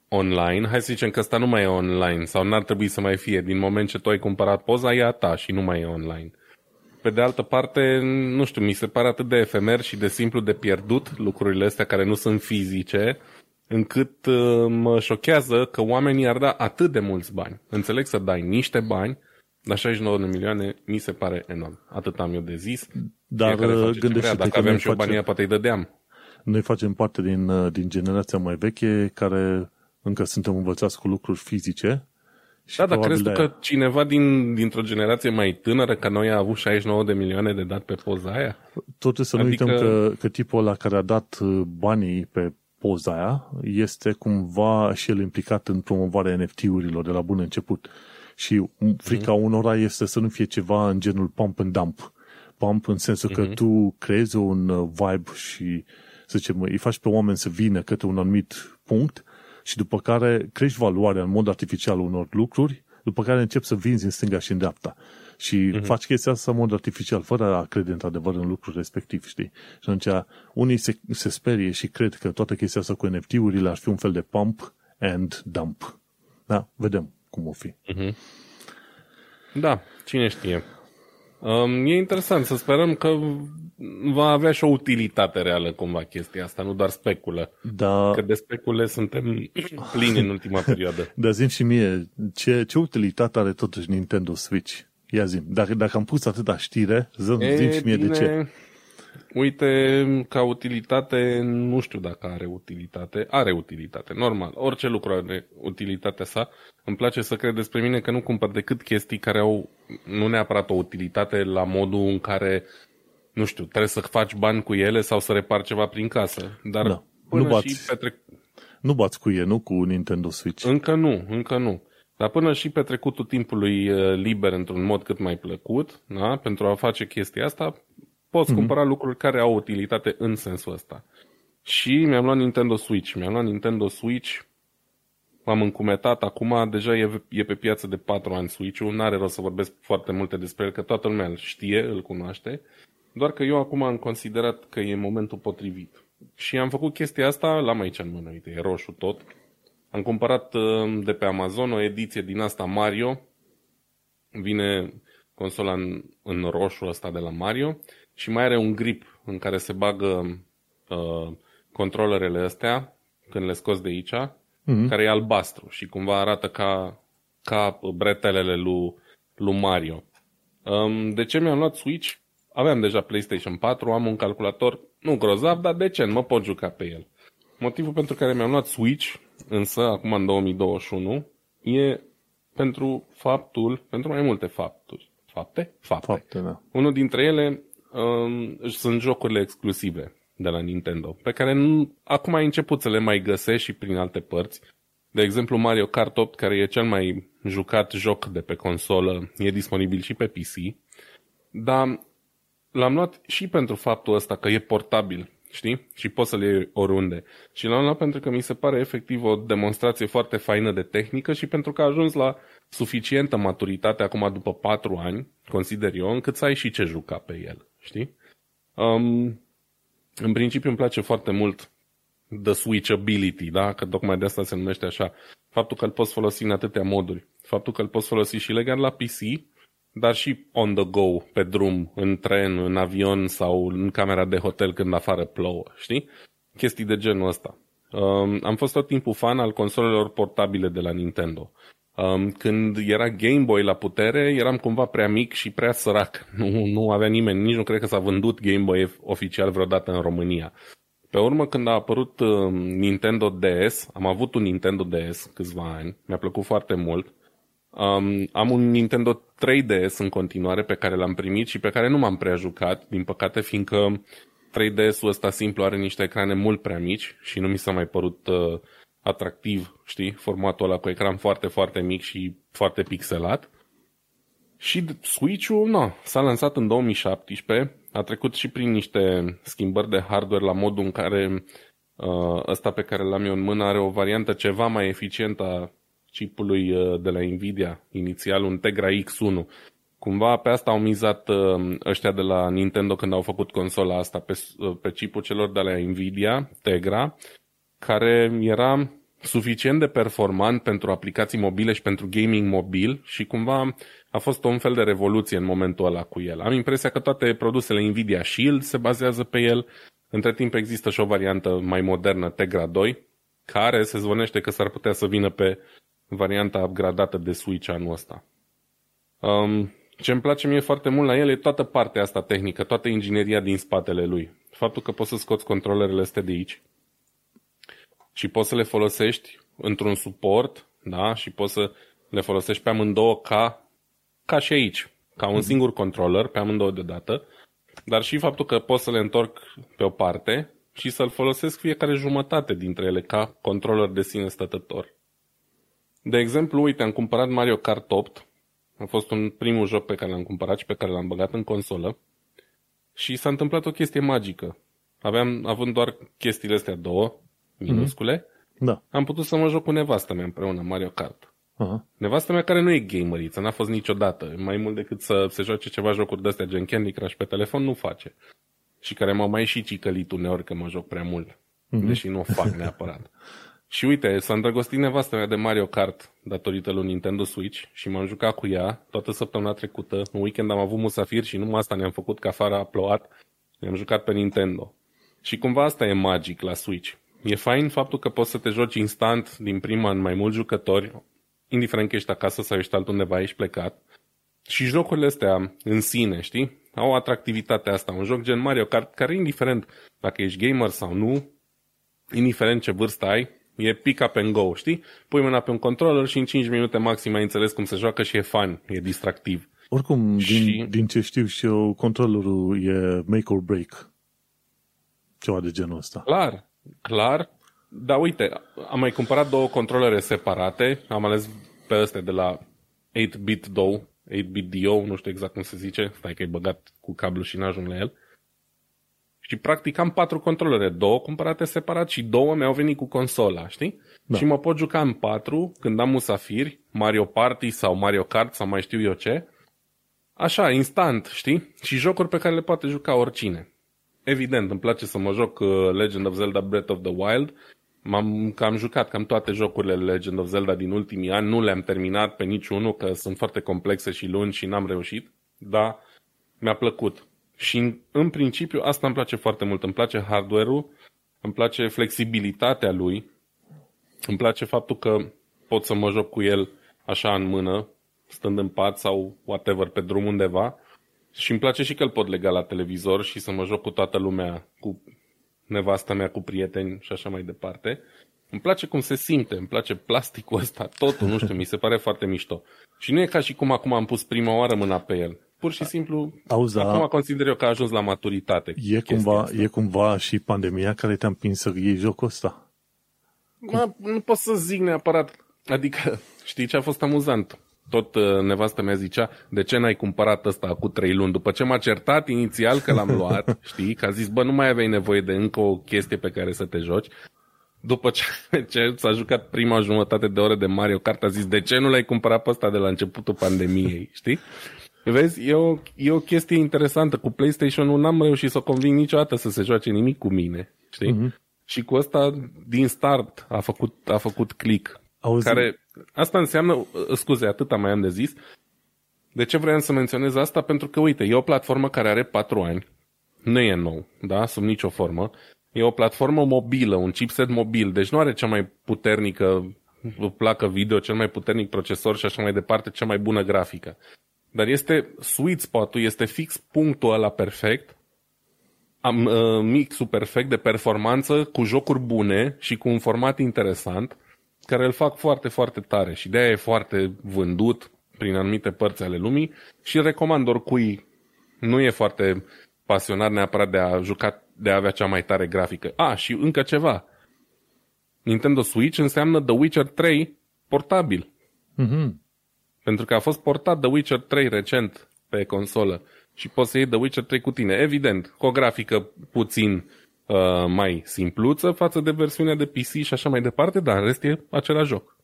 online. Hai să zicem că asta nu mai e online sau n-ar trebui să mai fie. Din moment ce tu ai cumpărat poza, e a ta și nu mai e online. Pe de altă parte, nu știu, mi se pare atât de efemer și de simplu de pierdut lucrurile astea care nu sunt fizice, încât uh, mă șochează că oamenii ar da atât de mulți bani. Înțeleg să dai niște bani, dar 69 de milioane mi se pare enorm. Atât am eu de zis. Dar uh, gândește Dacă avem și o banii, poate îi dădeam. Noi facem parte din, uh, din generația mai veche care încă suntem învățați cu lucruri fizice. Și da, dar crezi tu că cineva din, dintr-o generație mai tânără ca noi a avut 69 de milioane de dat pe poza aia? Totuși să adică... nu uităm că, că tipul ăla care a dat banii pe poza aia este cumva și el implicat în promovarea NFT-urilor de la bun început. Și frica mm-hmm. unora este să nu fie ceva în genul pump and dump. Pump în sensul mm-hmm. că mhm. tu creezi un uh, vibe și, să zicem, îi faci pe oameni să vină către un anumit punct și după care crești valoarea în mod artificial unor lucruri, după care începi să vinzi în stânga și în dreapta. Și uh-huh. faci chestia asta în mod artificial, fără a crede într-adevăr în lucrul respectiv, știi? Și atunci unii se, se sperie și cred că toată chestia asta cu NFT-urile ar fi un fel de pump and dump. Da, vedem cum o fi. Uh-huh. Da, cine știe. Um, e interesant să sperăm că va avea și o utilitate reală cumva chestia asta, nu doar speculă. Da. Că de specule suntem *laughs* plini în ultima perioadă. Dar zim și mie, ce, ce utilitate are totuși Nintendo Switch? Ia zi, dacă, dacă am pus atâta știre, zim, e, zi și mie bine, de ce. Uite, ca utilitate, nu știu dacă are utilitate. Are utilitate, normal. Orice lucru are utilitatea sa. Îmi place să cred despre mine că nu cumpăr decât chestii care au nu neapărat o utilitate la modul în care, nu știu, trebuie să faci bani cu ele sau să repar ceva prin casă. Dar da. nu bați, și petrec... Nu bați cu e, nu cu Nintendo Switch. Încă nu, încă nu. Dar până și petrecutul timpului uh, liber într-un mod cât mai plăcut, da? pentru a face chestia asta, poți mm-hmm. cumpăra lucruri care au utilitate în sensul ăsta. Și mi-am luat Nintendo Switch. Mi-am luat Nintendo Switch, m-am încumetat, acum deja e, e pe piață de 4 ani Switch-ul, n-are rost să vorbesc foarte multe despre el, că toată lumea îl știe, îl cunoaște, doar că eu acum am considerat că e momentul potrivit. Și am făcut chestia asta, l-am aici în mână, uite, e roșu tot. Am cumpărat uh, de pe Amazon o ediție din asta Mario, vine consola în, în roșu ăsta de la Mario și mai are un grip în care se bagă uh, controlerele astea când le scoți de aici, mm-hmm. care e albastru și cumva arată ca, ca bretelele lui, lui Mario. Um, de ce mi-am luat Switch? Aveam deja PlayStation 4, am un calculator, nu grozav, dar decent, mă pot juca pe el. Motivul pentru care mi-am luat Switch, însă, acum în 2021, e pentru faptul, pentru mai multe fapturi. Fapte? Fapte. Fapte da. Unul dintre ele um, sunt jocurile exclusive de la Nintendo, pe care nu, acum ai început să le mai găsești și prin alte părți. De exemplu, Mario Kart 8, care e cel mai jucat joc de pe consolă, e disponibil și pe PC, dar l-am luat și pentru faptul ăsta că e portabil, știi? Și poți să-l iei oriunde. Și l-am luat pentru că mi se pare efectiv o demonstrație foarte faină de tehnică și pentru că a ajuns la suficientă maturitate acum după 4 ani, consider eu, încât să ai și ce juca pe el, știi? Um, în principiu îmi place foarte mult the switchability, da? Că tocmai de asta se numește așa. Faptul că îl poți folosi în atâtea moduri. Faptul că îl poți folosi și legat la PC, dar și on the go, pe drum, în tren, în avion sau în camera de hotel când afară plouă, știi? Chestii de genul ăsta. Um, am fost tot timpul fan al consolelor portabile de la Nintendo. Um, când era Game Boy la putere, eram cumva prea mic și prea sărac. *laughs* Nu, nu avea nimeni, nici nu cred că s-a vândut Game Boy oficial vreodată în România. Pe urmă, când a apărut uh, Nintendo DS, am avut un Nintendo DS câțiva ani, mi-a plăcut foarte mult. Um, am un Nintendo 3DS în continuare pe care l-am primit și pe care nu m-am prea jucat, din păcate, fiindcă 3DS-ul ăsta simplu are niște ecrane mult prea mici și nu mi s-a mai părut uh, atractiv, știi, formatul ăla cu ecran foarte, foarte mic și foarte pixelat. Și Switch-ul, no, s-a lansat în 2017, a trecut și prin niște schimbări de hardware la modul în care uh, ăsta pe care l-am eu în mână are o variantă ceva mai eficientă a chipului uh, de la Nvidia, inițial un Tegra X1. Cumva pe asta au mizat uh, ăștia de la Nintendo când au făcut consola asta, pe, uh, pe chipul celor de la Nvidia, Tegra, care era suficient de performant pentru aplicații mobile și pentru gaming mobil și cumva a fost un fel de revoluție în momentul ăla cu el. Am impresia că toate produsele Nvidia Shield se bazează pe el. Între timp există și o variantă mai modernă, Tegra 2, care se zvonește că s-ar putea să vină pe varianta upgradată de Switch anul ăsta. Um, ce îmi place mie foarte mult la el e toată partea asta tehnică, toată ingineria din spatele lui. Faptul că poți să scoți controlerele astea de aici, și poți să le folosești într-un suport, da? Și poți să le folosești pe amândouă ca, ca și aici, ca un mhm. singur controller, pe amândouă deodată, dar și faptul că pot să le întorc pe o parte și să-l folosesc fiecare jumătate dintre ele ca controller de sine stătător. De exemplu, uite, am cumpărat Mario Kart 8, a fost un primul joc pe care l-am cumpărat și pe care l-am băgat în consolă și s-a întâmplat o chestie magică. Aveam, având doar chestiile astea două, minuscule, mm-hmm. da. am putut să mă joc cu nevastă mea împreună Mario Kart. Uh-huh. Nevastă mea care nu e gameriță, n-a fost niciodată. Mai mult decât să se joace ceva jocuri de astea gen Candy Crush pe telefon, nu face. Și care m-a mai și cicălit uneori că mă joc prea mult. Uh-huh. Deși nu o fac *laughs* neapărat. și uite, s-a îndrăgostit nevastă mea de Mario Kart datorită lui Nintendo Switch și m-am jucat cu ea toată săptămâna trecută. În weekend am avut musafir și numai asta ne-am făcut că afară a plouat. Ne-am jucat pe Nintendo. Și cumva asta e magic la Switch. E fain faptul că poți să te joci instant din prima în mai mulți jucători, indiferent că ești acasă sau ești altundeva, ești plecat. Și jocurile astea în sine, știi? Au atractivitatea asta. Un joc gen Mario Kart, care indiferent dacă ești gamer sau nu, indiferent ce vârstă ai, e pick up and go, știi? Pui mâna pe un controller și în 5 minute maxim ai înțeles cum se joacă și e fun, e distractiv. Oricum, și... din, din ce știu și eu, controllerul e make or break. Ceva de genul ăsta. Clar, clar. Dar uite, am mai cumpărat două controlere separate. Am ales pe astea de la 8-bit DO, 8-bit DO, nu știu exact cum se zice, stai că e băgat cu cablu și n-ajung la el. Și practic am patru controlere, două cumpărate separat și două mi-au venit cu consola, știi? Da. Și mă pot juca în patru când am musafiri, Mario Party sau Mario Kart sau mai știu eu ce. Așa, instant, știi? Și jocuri pe care le poate juca oricine evident, îmi place să mă joc uh, Legend of Zelda Breath of the Wild. M-am cam jucat cam toate jocurile Legend of Zelda din ultimii ani, nu le-am terminat pe niciunul, că sunt foarte complexe și lungi și n-am reușit, dar mi-a plăcut. Și în, în principiu asta îmi place foarte mult, îmi place hardware-ul, îmi place flexibilitatea lui, îmi place faptul că pot să mă joc cu el așa în mână, stând în pat sau whatever pe drum undeva și îmi place și că îl pot lega la televizor și să mă joc cu toată lumea, cu nevasta mea, cu prieteni și așa mai departe. Îmi place cum se simte, îmi place plasticul ăsta, totul, nu știu, mi se pare foarte mișto. Și nu e ca și cum acum am pus prima oară mâna pe el. Pur și simplu, Auza, acum consider eu că a ajuns la maturitate. E cumva, asta. e cumva și pandemia care te-a împins să iei jocul ăsta? Mă, nu pot să zic neapărat. Adică, știi ce a fost amuzant? Tot uh, nevastă mea zicea, de ce n-ai cumpărat ăsta cu trei luni? După ce m-a certat inițial că l-am luat, *laughs* știi, că a zis, bă, nu mai aveai nevoie de încă o chestie pe care să te joci. După ce, *laughs* ce s-a jucat prima jumătate de oră de Mario Kart, a zis, de ce nu l-ai cumpărat pe ăsta de la începutul pandemiei, *laughs* știi? Vezi, e o, e o chestie interesantă. Cu PlayStation-ul n-am reușit să o conving niciodată să se joace nimic cu mine, știi? Uh-huh. Și cu ăsta, din start, a făcut, a făcut click. Auzi, care Asta înseamnă, uh, scuze, atâta mai am de zis. De ce vreau să menționez asta? Pentru că, uite, e o platformă care are 4 ani. Nu e nou, da? Sub nicio formă. E o platformă mobilă, un chipset mobil, deci nu are cea mai puternică placă video, cel mai puternic procesor și așa mai departe, cea mai bună grafică. Dar este sweet spot-ul, este fix punctul ăla perfect, am, uh, mixul perfect de performanță cu jocuri bune și cu un format interesant, care îl fac foarte, foarte tare și de aia e foarte vândut prin anumite părți ale lumii și recomand oricui nu e foarte pasionat neapărat de a juca, de a avea cea mai tare grafică. A, și încă ceva. Nintendo Switch înseamnă The Witcher 3 portabil. Mm-hmm. Pentru că a fost portat The Witcher 3 recent pe consolă și poți să iei The Witcher 3 cu tine. Evident, cu o grafică puțin uh, mai simpluță față de versiunea de PC și așa mai departe, dar în rest e același joc.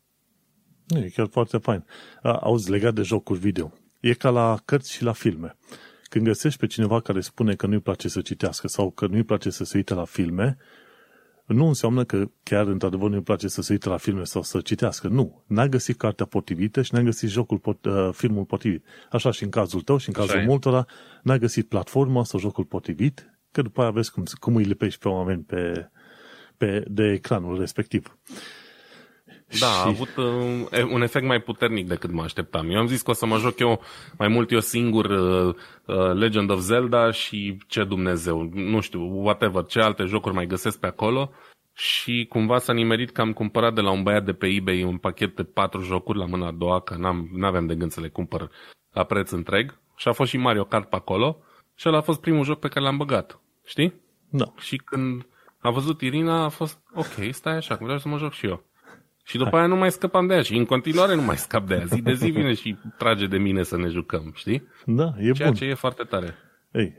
E chiar foarte fain. Auzi, legat de jocuri video. E ca la cărți și la filme. Când găsești pe cineva care spune că nu-i place să citească sau că nu-i place să se uite la filme, nu înseamnă că chiar într-adevăr nu-i place să se uite la filme sau să citească. Nu. N-a găsit cartea potrivită și n-a găsit jocul, uh, filmul potrivit. Așa și în cazul tău și în cazul Așa multora, n-a găsit platforma sau jocul potrivit, că după aia vezi cum, cum îi lipești pe oameni pe, pe, de ecranul respectiv. Da, și... a avut uh, un efect mai puternic decât mă așteptam. Eu am zis că o să mă joc eu mai mult eu singur uh, uh, Legend of Zelda și ce Dumnezeu, nu știu, whatever, ce alte jocuri mai găsesc pe acolo și cumva s-a nimerit că am cumpărat de la un băiat de pe eBay un pachet de patru jocuri la mâna a doua, că n-am, n-aveam de gând să le cumpăr la preț întreg și a fost și Mario Kart pe acolo și ăla a fost primul joc pe care l-am băgat, știi? Da. Și când a văzut Irina a fost, ok, stai așa, vreau să mă joc și eu. Și după aia nu mai scăpam de ea și în continuare nu mai scap de ea. Zi de zi vine și trage de mine să ne jucăm, știi? Da, e Ceea bun. ce e foarte tare. Ei,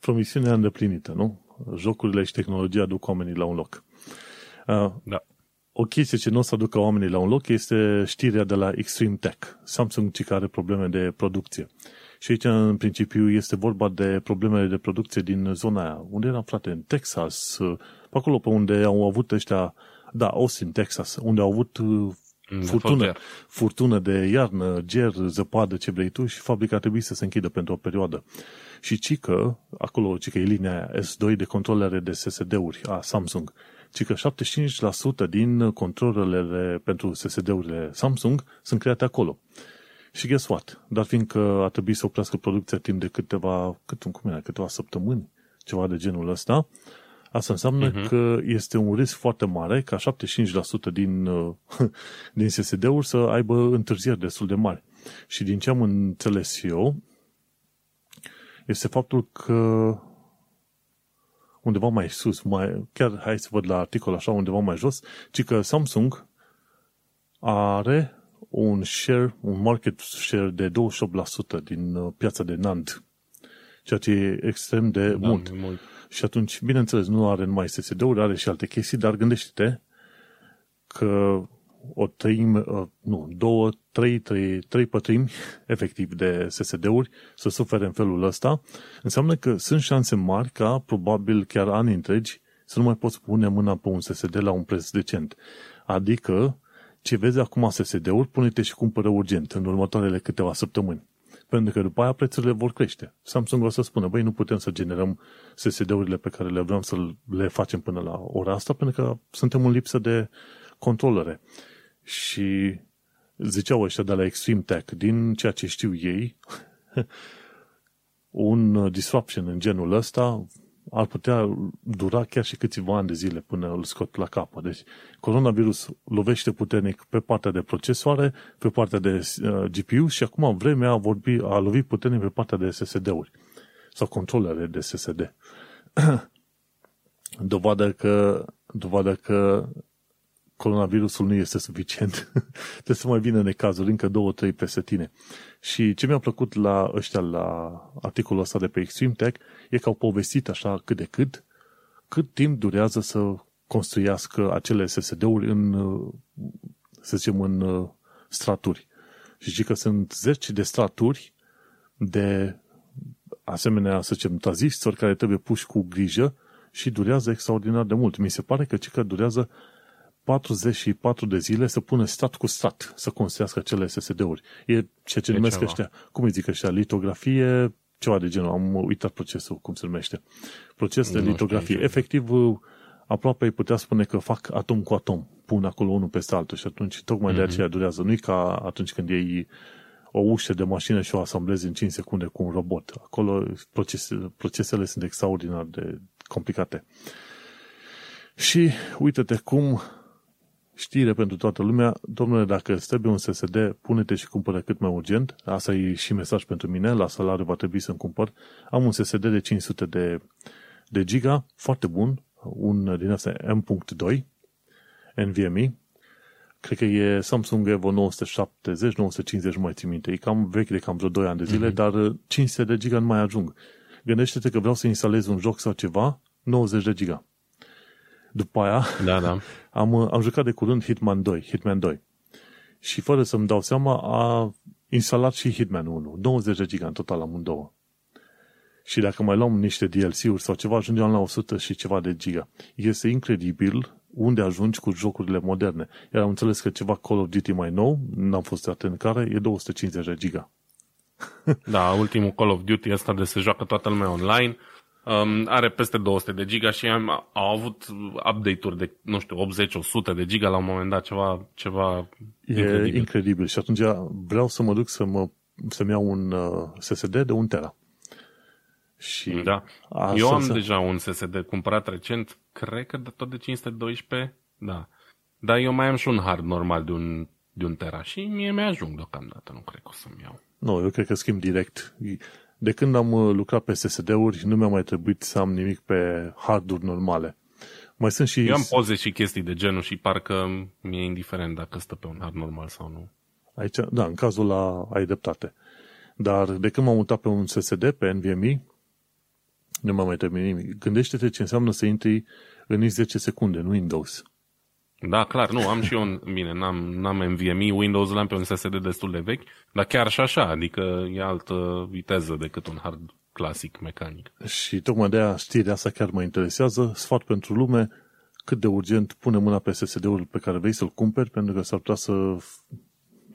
promisiunea îndeplinită, nu? Jocurile și tehnologia aduc oamenii la un loc. Uh, da. O chestie ce nu o să aducă oamenii la un loc este știrea de la Extreme Tech. Samsung ce are probleme de producție. Și aici, în principiu, este vorba de problemele de producție din zona aia. Unde eram, frate? În Texas, pe acolo pe unde au avut ăștia da, Austin, Texas, unde au avut uh, furtună, furtună de iarnă, ger, zăpadă, ce vrei tu și fabrica a trebuit să se închidă pentru o perioadă. Și cică, acolo, cică e linia aia, S2 de controlere de SSD-uri a Samsung, cică 75% din controlele pentru SSD-urile Samsung sunt create acolo. Și guess what? Dar fiindcă a trebuit să oprească producția timp de câteva, cât, cum era, câteva săptămâni, ceva de genul ăsta, Asta înseamnă uh-huh. că este un risc foarte mare ca 75% din, uh, *laughs* din SSD-uri să aibă întârzieri destul de mari. Și din ce am înțeles eu, este faptul că undeva mai sus, mai, chiar hai să văd la articol așa, undeva mai jos, ci că Samsung are un share, un market share de 28% din uh, piața de NAND, ceea ce e extrem de da, mult. mult. Și atunci, bineînțeles, nu are numai SSD-uri, are și alte chestii, dar gândește-te că o treime, uh, nu, două, trei, trei, trei pătrimi *laughs* efectiv de SSD-uri să sufere în felul ăsta, înseamnă că sunt șanse mari ca probabil chiar ani întregi să nu mai poți pune mâna pe un SSD la un preț decent. Adică, ce vezi acum SSD-uri, pune-te și cumpără urgent în următoarele câteva săptămâni. Pentru că după aia prețurile vor crește. Samsung o să spună, băi, nu putem să generăm SSD-urile pe care le vrem să le facem până la ora asta, pentru că suntem în lipsă de controlere. Și ziceau ăștia de la Extreme Tech, din ceea ce știu ei, *laughs* un disruption în genul ăsta ar putea dura chiar și câțiva ani de zile până îl scot la capăt. Deci, coronavirus lovește puternic pe partea de procesoare, pe partea de uh, GPU și acum vremea a, vorbi, a lovit puternic pe partea de SSD-uri sau controlere de SSD. *clears throat* dovadă că, dovadă că coronavirusul nu este suficient. *laughs* Trebuie să mai vină necazuri, încă două, trei peste tine. Și ce mi-a plăcut la ăștia, la articolul ăsta de pe Extreme Tech, e că au povestit așa cât de cât, cât timp durează să construiască acele SSD-uri în, să zicem, în straturi. Și zic că sunt zeci de straturi de asemenea, să zicem, tranzistori care trebuie puși cu grijă și durează extraordinar de mult. Mi se pare că că durează 44 de zile să pună stat cu stat să construiască acele SSD-uri. E ceea ce e numesc ceva. ăștia, cum îi zic ăștia, litografie, ceva de genul, am uitat procesul, cum se numește. Proces de litografie. Efectiv, aproape îi putea spune că fac atom cu atom pun acolo unul peste altul și atunci tocmai mm-hmm. de aceea durează. Nu e ca atunci când iei o ușă de mașină și o asamblezi în 5 secunde cu un robot. Acolo procesele, procesele sunt extraordinar de complicate. Și uite-te cum știre pentru toată lumea, domnule, dacă îți trebuie un SSD, pune-te și cumpără cât mai urgent. Asta e și mesaj pentru mine, la salariu va trebui să-mi cumpăr. Am un SSD de 500 de, de giga, foarte bun, un din asta M.2, NVMe, cred că e Samsung Evo 970-950, mai țin minte. E cam vechi de cam vreo 2 ani de zile, mm-hmm. dar 500 de giga nu mai ajung. Gândește-te că vreau să instalez un joc sau ceva, 90 de giga. După aia da, da. *laughs* am, am jucat de curând Hitman 2, Hitman 2. Și fără să-mi dau seama, a instalat și Hitman 1. 20 de giga în total amândouă. Și dacă mai luăm niște DLC-uri sau ceva, ajungem la 100 și ceva de giga. Este incredibil unde ajungi cu jocurile moderne. Iar am înțeles că ceva Call of Duty mai nou, n-am fost atent care, e 250 de giga. da, ultimul Call of Duty ăsta de se joacă toată lumea online, um, are peste 200 de giga și am, au avut update-uri de, nu știu, 80-100 de giga la un moment dat, ceva, ceva e incredibil. incredibil. Și atunci vreau să mă duc să mă, să-mi iau un uh, SSD de un tera. Și da. Eu am să... deja un SSD cumpărat recent, cred că de tot de 512, da. Dar eu mai am și un hard normal de un, de un tera și mie mi-ajung deocamdată, nu cred că o să-mi iau. Nu, eu cred că schimb direct. De când am uh, lucrat pe SSD-uri, nu mi-a mai trebuit să am nimic pe harduri normale. Mai sunt și... Eu am poze și chestii de genul și parcă mi-e indiferent dacă stă pe un hard normal sau nu. Aici, da, în cazul la ai dreptate. Dar de când m-am mutat pe un SSD, pe NVMe, nu m-am mai terminat nimic. Gândește-te ce înseamnă să intri în 10 secunde, nu Windows. Da, clar, nu, am și eu, un, bine, n-am, n-am NVMe, Windows l-am pe un SSD destul de vechi, dar chiar și așa, adică e altă viteză decât un hard clasic mecanic. Și tocmai de aia știrea asta chiar mă interesează, sfat pentru lume, cât de urgent pune mâna pe SSD-ul pe care vrei să-l cumperi, pentru că s-ar putea să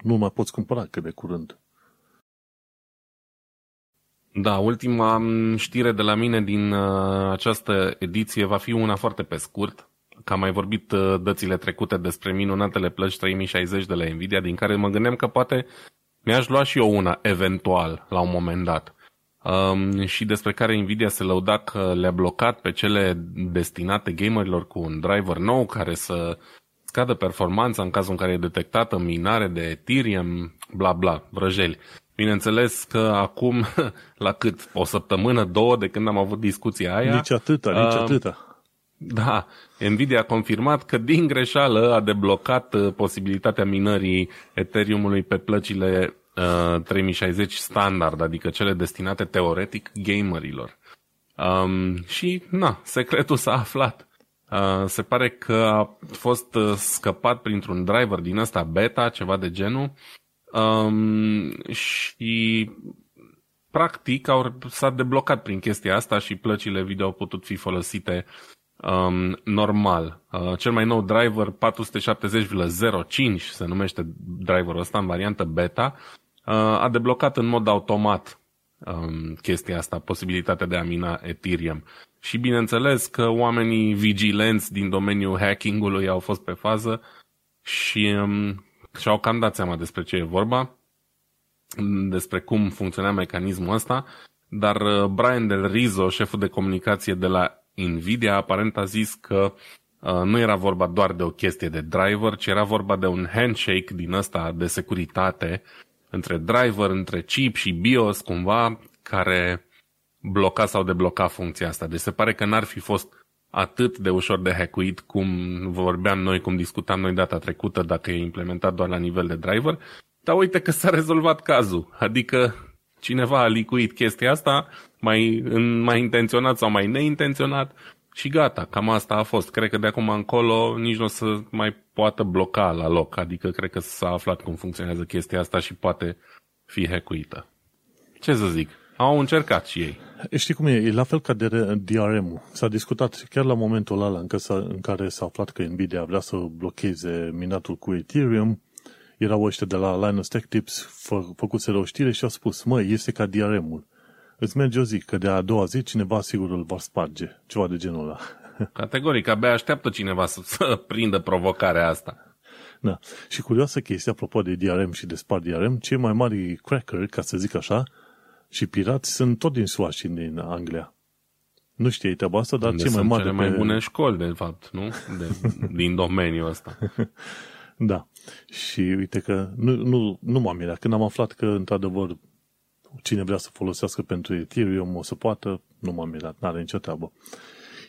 nu mai poți cumpăra cât de curând. Da, ultima știre de la mine din uh, această ediție va fi una foarte pe scurt, că am mai vorbit uh, dățile trecute despre minunatele plăci 3060 de la Nvidia, din care mă gândeam că poate mi-aș lua și eu una, eventual, la un moment dat. Um, și despre care Nvidia se lăuda că le-a blocat pe cele destinate gamerilor cu un driver nou care să scadă performanța în cazul în care e detectată minare de Ethereum, bla bla, vrăjeli. Bineînțeles că acum, *laughs* la cât? O săptămână, două de când am avut discuția aia... Nici atâta, nici uh, atâta. Da, Nvidia a confirmat că din greșeală a deblocat uh, posibilitatea minării Ethereum-ului pe plăcile uh, 3060 standard, adică cele destinate teoretic gamerilor. Um, și, na, secretul s-a aflat. Uh, se pare că a fost uh, scăpat printr-un driver din ăsta beta, ceva de genul, Um, și practic au, s-a deblocat prin chestia asta și plăcile video au putut fi folosite um, normal. Uh, cel mai nou driver 470,05 se numește driverul ăsta în variantă beta, uh, a deblocat în mod automat um, chestia asta, posibilitatea de a mina Ethereum. Și bineînțeles că oamenii vigilenți din domeniul hackingului au fost pe fază și um, și-au cam dat seama despre ce e vorba, despre cum funcționa mecanismul ăsta, dar uh, Brian Del Rizzo, șeful de comunicație de la Nvidia, aparent a zis că uh, nu era vorba doar de o chestie de driver, ci era vorba de un handshake din ăsta de securitate între driver, între chip și BIOS, cumva, care bloca sau debloca funcția asta. Deci se pare că n-ar fi fost atât de ușor de hackuit cum vorbeam noi, cum discutam noi data trecută, dacă e implementat doar la nivel de driver, dar uite că s-a rezolvat cazul. Adică cineva a licuit chestia asta, mai, mai intenționat sau mai neintenționat, și gata, cam asta a fost. Cred că de acum încolo nici nu o să mai poată bloca la loc. Adică cred că s-a aflat cum funcționează chestia asta și poate fi hackuită. Ce să zic? Au încercat și ei. Știi cum e? E la fel ca de DRM-ul. S-a discutat chiar la momentul ăla în, s-a, în care s-a aflat că Nvidia vrea să blocheze minatul cu Ethereum. Erau ăștia de la Linus Tech Tips fă, făcuseră o știre și au spus, măi, este ca DRM-ul. Îți merge o zi, că de a doua zi cineva sigur îl va sparge. Ceva de genul ăla. *laughs* Categoric, abia așteaptă cineva să, să prindă provocarea asta. Da. Și curioasă chestie, apropo de DRM și de spart DRM, cei mai mari cracker, ca să zic așa, și pirați sunt tot din Suaș și din Anglia. Nu știai treaba asta, dar Unde cei mai sunt mari... cele mai bune școli, de fapt, nu? De, *laughs* din domeniul ăsta. Da. Și uite că nu, nu, nu m-am mirat. Când am aflat că, într-adevăr, cine vrea să folosească pentru Ethereum o să poată, nu m-am mirat. N-are nicio treabă.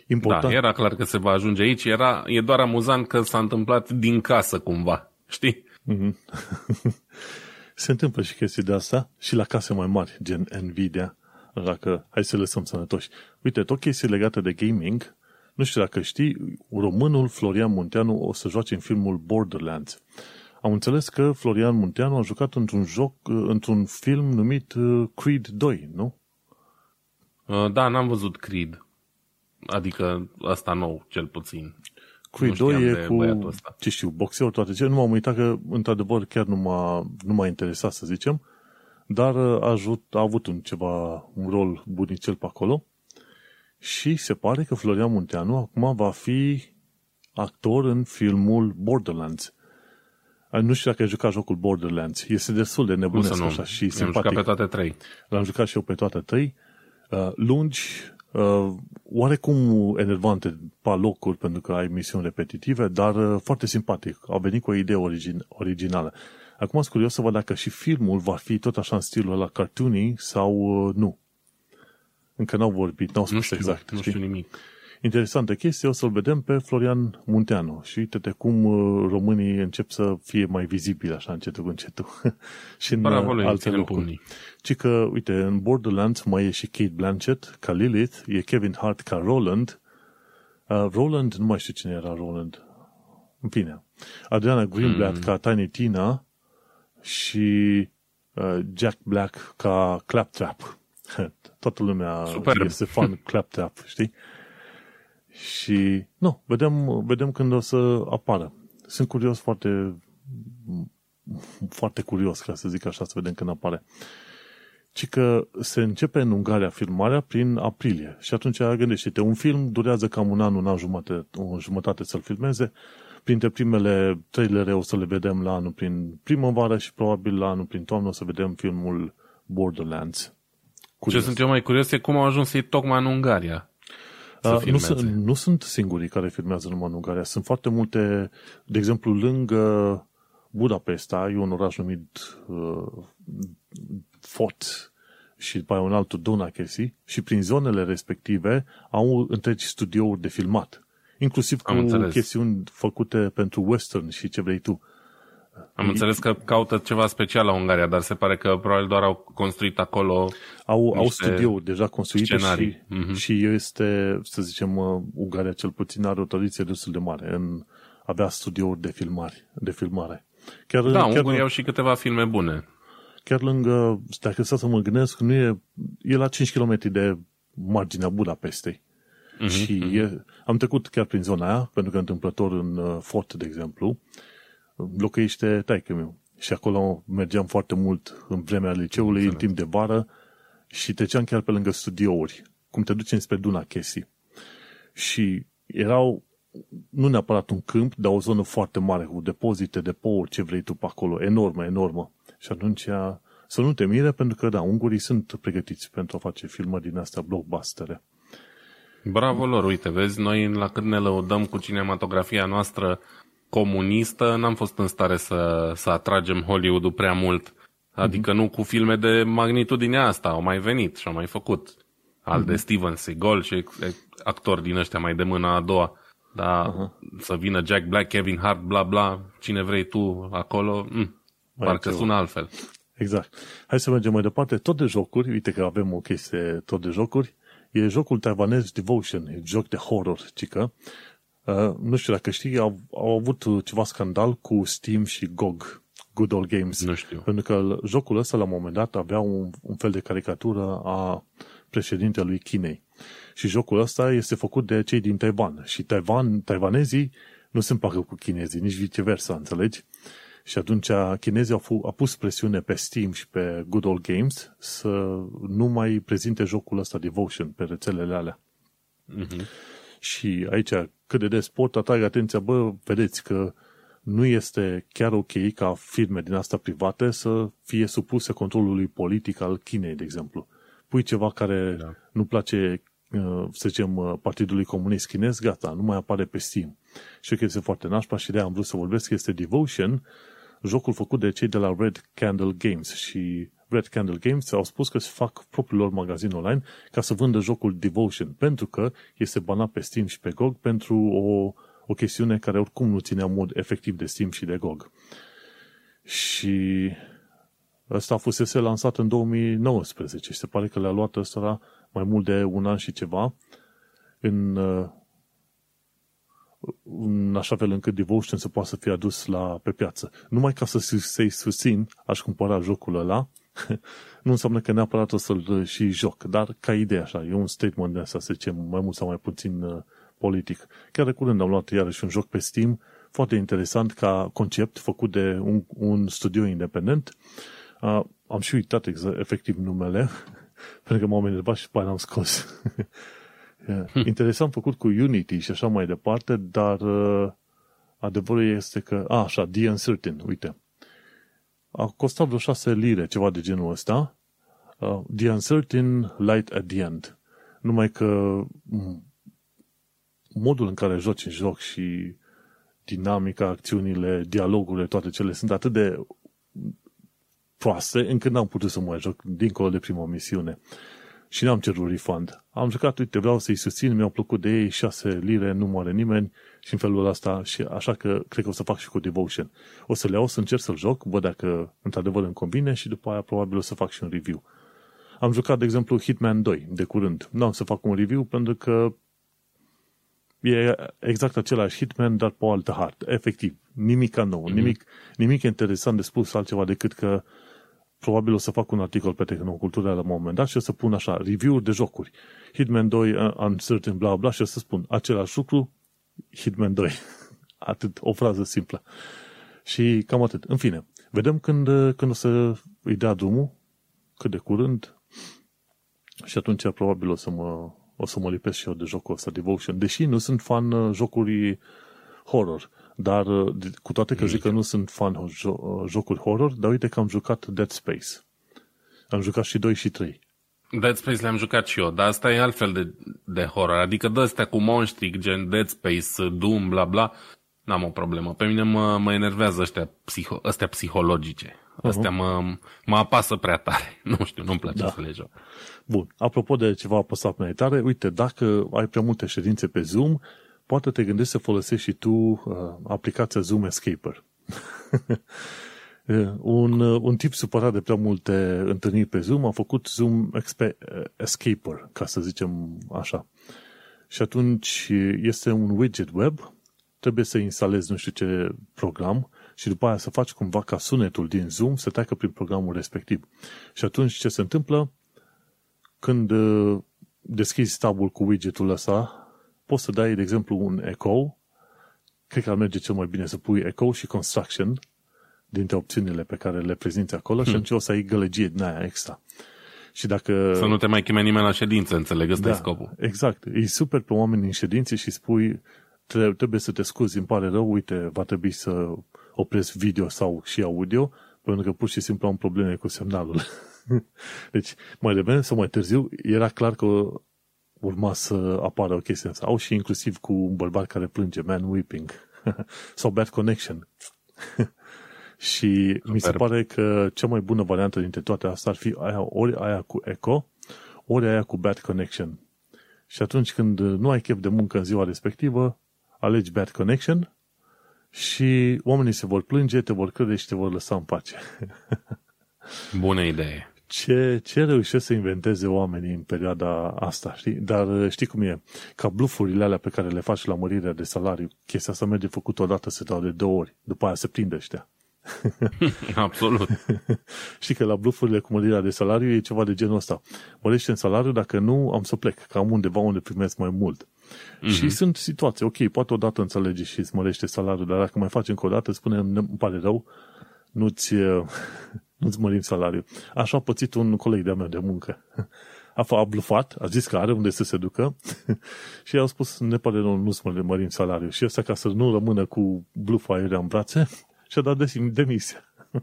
Important. Da, era clar că se va ajunge aici. Era, e doar amuzant că s-a întâmplat din casă cumva. Știi? Mm-hmm. *laughs* se întâmplă și chestii de asta și la case mai mari, gen Nvidia. Dacă, hai să lăsăm sănătoși. Uite, tot chestii legate de gaming, nu știu dacă știi, românul Florian Munteanu o să joace în filmul Borderlands. Am înțeles că Florian Munteanu a jucat într-un joc, într-un film numit uh, Creed 2, nu? Uh, da, n-am văzut Creed. Adică asta nou, cel puțin. Creed 2 e cu, ce știu, boxeur, toate ce. Nu m-am uitat că, într-adevăr, chiar nu m-a, nu m-a interesat, să zicem, dar uh, a, ajut, a avut un ceva, un rol bunicel pe acolo și se pare că Florian Munteanu acum va fi actor în filmul Borderlands. Nu știu dacă ai jucat jocul Borderlands. Este destul de nebunesc așa și simpatic. Am jucat pe toate trei. L-am jucat și eu pe toate trei. Uh, lungi, uh, oarecum enervante pe locuri pentru că ai misiuni repetitive, dar uh, foarte simpatic. Au venit cu o idee origin- originală. Acum sunt curios să văd dacă și filmul va fi tot așa în stilul la cartoony sau uh, nu. Încă n-au vorbit, n-au spus nu știu, exact. Nu știi? știu nimic. Interesantă chestie, o să-l vedem pe Florian Munteanu. Și uite-te cum uh, românii încep să fie mai vizibili așa încetul cu încetul. *laughs* și în Bravo uh, lui, alte ținem locuri. pumnii. Ci că, uite, în Borderlands mai e și Kate Blanchett ca Lilith, e Kevin Hart ca Roland. Uh, Roland, nu mai știu cine era Roland. În fine. Adriana Greenblatt ca Tiny Tina și uh, Jack Black ca Claptrap. *laughs* Toată lumea Superb. este fan Claptrap, știi? *laughs* Și, nu, vedem, vedem când o să apară. Sunt curios foarte foarte curios, ca să zic așa, să vedem când apare. Ci că se începe în Ungaria filmarea prin aprilie. Și atunci gândește-te, un film durează cam un an, un an jumătate, o jumătate să-l filmeze. Printre primele trailere o să le vedem la anul prin primăvară și probabil la anul prin toamnă o să vedem filmul Borderlands. Curios. Ce sunt eu mai curios e cum au ajuns ei tocmai în Ungaria. Uh, nu, sunt, nu sunt singurii care filmează numai în Ungaria. Sunt foarte multe, de exemplu, lângă Budapesta, e un oraș numit uh, Fort și după aia un altul Dunakesi și prin zonele respective au întregi studiouri de filmat. Inclusiv cu chestiuni făcute pentru western și ce vrei tu. Am înțeles că caută ceva special la Ungaria, dar se pare că probabil doar au construit acolo Au, au studiouri deja construite scenarii. și, mm-hmm. și este, să zicem, uh, Ungaria cel puțin are o tradiție destul de mare în avea studiouri de filmare. De filmare. Chiar, da, chiar, Ungurii au și câteva filme bune. Chiar lângă, dacă să să mă gândesc, nu e, e la 5 km de marginea Budapestei. Mm-hmm, și mm-hmm. E, am trecut chiar prin zona aia, pentru că întâmplător în uh, Fort, de exemplu, locuiește taică meu. Și acolo mergeam foarte mult în vremea liceului, Înțeleg. în timp de vară, și treceam chiar pe lângă studiouri, cum te ducem spre Duna Chesii. Și erau, nu neapărat un câmp, dar o zonă foarte mare, cu depozite, depouri, ce vrei tu pe acolo, enormă, enormă. Și atunci să nu te mire, pentru că, da, ungurii sunt pregătiți pentru a face filmări din astea blockbustere. Bravo lor, uite, vezi, noi la cât ne lăudăm cu cinematografia noastră comunistă, n-am fost în stare să, să atragem Hollywood-ul prea mult. Adică mm-hmm. nu cu filme de magnitudinea asta, au mai venit și au mai făcut. Al mm-hmm. de Steven Seagal și actori din ăștia mai de mâna a doua. Dar uh-huh. să vină Jack Black, Kevin Hart, bla bla, cine vrei tu acolo, mm, parcă sună altfel. Exact. Hai să mergem mai departe. Tot de jocuri, uite că avem o chestie tot de jocuri, e jocul taiwanez Devotion, e joc de horror, cică. Uh, nu știu dacă știi, au, au avut ceva scandal cu Steam și GOG, Good Old Games. Nu știu. Pentru că jocul ăsta, la un moment dat, avea un, un fel de caricatură a președintelui Chinei. Și jocul ăsta este făcut de cei din Taiwan. Și Taiwan, taiwanezii nu se împacă cu chinezii, nici viceversa, înțelegi? Și atunci chinezii au, fu- au pus presiune pe Steam și pe Good Old Games să nu mai prezinte jocul ăsta Devotion pe rețelele alea. Mm-hmm. Și aici, cât de des pot atrag atenția, bă, vedeți că nu este chiar ok ca firme din asta private să fie supuse controlului politic al Chinei, de exemplu. Pui ceva care da. nu place, uh, să zicem, uh, Partidului Comunist Chinez, gata, nu mai apare pe Steam. Și că este foarte nașpa și de am vrut să vorbesc, este Devotion, jocul făcut de cei de la Red Candle Games și Red Candle Games au spus că se fac propriul lor magazin online ca să vândă jocul Devotion, pentru că este banat pe Steam și pe GOG pentru o o chestiune care oricum nu ținea mod efectiv de Steam și de GOG. Și ăsta fusese lansat în 2019 și se pare că le-a luat ăsta mai mult de un an și ceva în, în așa fel încât Devotion să poată să fie adus la, pe piață. Numai ca să, să-i susțin, aș cumpăra jocul ăla, nu înseamnă că neapărat o să-l și joc, dar ca idee așa, e un statement de asta, să zicem, mai mult sau mai puțin politic. Chiar de curând am luat iarăși un joc pe Steam, foarte interesant ca concept, făcut de un, un studio independent. Uh, am și uitat exact, efectiv numele, *laughs* pentru că m-am enervat și după am scos. *laughs* interesant făcut cu Unity și așa mai departe, dar uh, adevărul este că, a, așa, The Uncertain, uite. A costat vreo 6 lire, ceva de genul ăsta. Uh, the Uncertain Light at the End. Numai că modul în care joci în joc și dinamica, acțiunile, dialogurile, toate cele sunt atât de proaste încât n-am putut să mai joc dincolo de prima misiune. Și n-am cerut refund. Am jucat, uite, vreau să-i susțin, mi-au plăcut de ei, 6 lire, nu moare nimeni și în felul ăsta, și așa că cred că o să fac și cu Devotion. O să le iau să încerc să-l joc, văd dacă într-adevăr îmi convine și după aia probabil o să fac și un review. Am jucat, de exemplu, Hitman 2 de curând. Nu am să fac un review pentru că E exact același Hitman, dar pe o altă hartă. Efectiv. Nimic nou. Mm-hmm. Nimic, nimic interesant de spus altceva decât că probabil o să fac un articol pe tehnocultură la un moment dat și o să pun așa, review-uri de jocuri. Hitman 2, uh, Uncertain, bla bla și o să spun același lucru, Hitman 2. *laughs* atât, o frază simplă. Și cam atât. În fine, vedem când, când o să îi dea drumul, cât de curând, și atunci probabil o să mă o să mă lipesc și eu de jocul ăsta, Devotion. Deși nu sunt fan uh, jocuri horror, dar uh, cu toate că zic că nu sunt fan uh, jocuri horror, dar uite că am jucat Dead Space. Am jucat și 2 și 3. Dead Space le-am jucat și eu, dar asta e altfel de, de horror. Adică dă astea cu monștri, gen Dead Space, Doom, bla bla, n-am o problemă. Pe mine mă, mă enervează ăștia, psiho, ăstea psihologice. Astea uh-huh. mă, mă apasă prea tare. *laughs* Nu știu, nu-mi place da. să le joc. Bun. Apropo de ceva apăsat mai tare, uite, dacă ai prea multe ședințe pe Zoom, poate te gândești să folosești și tu uh, aplicația Zoom Escaper. *laughs* un, uh, un tip supărat de prea multe întâlniri pe Zoom a făcut Zoom Expe- Escaper, ca să zicem așa. Și atunci este un widget web, trebuie să instalezi nu știu ce program și după aia să faci cumva ca sunetul din Zoom să treacă prin programul respectiv. Și atunci ce se întâmplă? Când uh, deschizi tabul cu widgetul ăsta, poți să dai, de exemplu, un echo. Cred că ar merge cel mai bine să pui echo și construction dintre opțiunile pe care le prezinți acolo hmm. și atunci o să ai gălăgie din aia extra. Și dacă... Să nu te mai chime nimeni la ședință, înțeleg, ăsta da, e scopul. Exact. E super pe oameni în ședințe și spui trebuie să te scuzi, îmi pare rău, uite, va trebui să opresc video sau și audio, pentru că pur și simplu am probleme cu semnalul. *laughs* deci, mai devreme sau mai târziu, era clar că urma să apară o chestie asta. Au și inclusiv cu un bărbat care plânge, man weeping. *laughs* sau bad connection. *laughs* și Super. mi se pare că cea mai bună variantă dintre toate astea ar fi aia, ori aia cu echo, ori aia cu bad connection. Și atunci când nu ai chef de muncă în ziua respectivă, alegi bad connection și oamenii se vor plânge, te vor crede și te vor lăsa în pace. *laughs* Bună idee. Ce, ce reușesc să inventeze oamenii în perioada asta, știi? Dar știi cum e? Ca blufurile alea pe care le faci la mărirea de salariu, chestia asta merge făcut odată, se dau de două ori. După aia se prinde ăștia. *laughs* Absolut. *laughs* Știi că la blufurile cu mărirea de salariu e ceva de genul ăsta. Mărește în salariu, dacă nu, am să plec, că am undeva unde primesc mai mult. Mm-hmm. Și sunt situații, ok, poate odată înțelegi și îți mărește salariul, dar dacă mai faci încă o dată, spune, îmi pare rău, nu-ți, *laughs* nu-ți mărim salariul. Așa a pățit un coleg de-a meu de muncă. a, f- a blufat, a zis că are unde să se ducă și au spus, ne pare rău, nu să mărim salariul. Și ăsta, ca să nu rămână cu blufa aerea în brațe, și-a dat de- demisia. *laughs*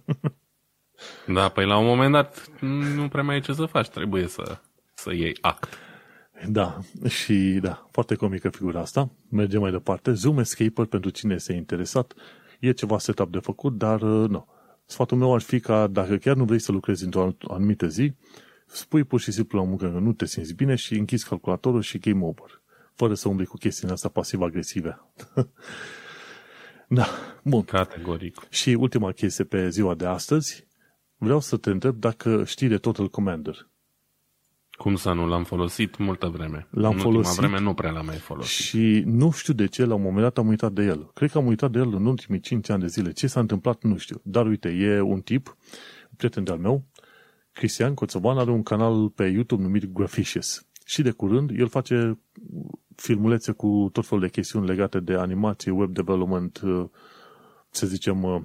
Da, păi la un moment dat nu prea mai e ce să faci, trebuie să, să iei act. Da, și da, foarte comică figura asta. Mergem mai departe. Zoom Escaper, pentru cine este interesat, e ceva setup de făcut, dar uh, nu. Sfatul meu ar fi ca dacă chiar nu vrei să lucrezi într-o anumită zi, spui pur și simplu la muncă că nu te simți bine și închizi calculatorul și game over. Fără să umbli cu chestiile astea pasiv-agresive. *laughs* da, bun. Categoric. Și ultima chestie pe ziua de astăzi, vreau să te întreb dacă știi de Total Commander. Cum să nu, l-am folosit multă vreme. L-am în folosit. ultima vreme nu prea l-am mai folosit. Și nu știu de ce, la un moment dat am uitat de el. Cred că am uitat de el în ultimii 5 ani de zile. Ce s-a întâmplat, nu știu. Dar uite, e un tip, un prieten de-al meu, Cristian Coțoban, are un canal pe YouTube numit Graficious. Și de curând, el face filmulețe cu tot felul de chestiuni legate de animație, web development, uh, să zicem, uh,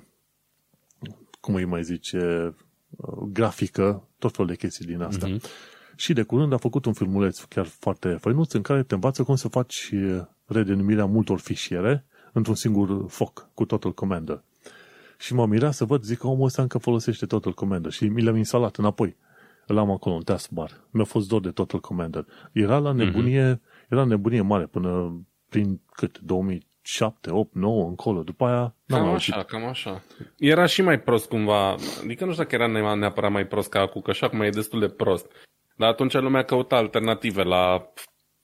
cum îi mai zice, uh, grafică, tot felul de chestii din asta. Mhm. Și de curând a făcut un filmuleț chiar foarte făinuț în care te învață cum să faci eh, redenumirea multor fișiere într-un singur foc cu Total Commander. Și m-am mirat să văd, zic că omul ăsta încă folosește Total Commander și mi l-am instalat înapoi. Îl am acolo în taskbar. Mi-a fost dor de Total Commander. Era la nebunie, mm-hmm. Era nebunie mare până prin cât? 2007, 8, 9 încolo. După aia n-am Cam mai așa, auzit. cam așa. Era și mai prost cumva, adică nu știu dacă era neapărat mai prost ca acum, că și acum e destul de prost. Dar atunci lumea căuta alternative la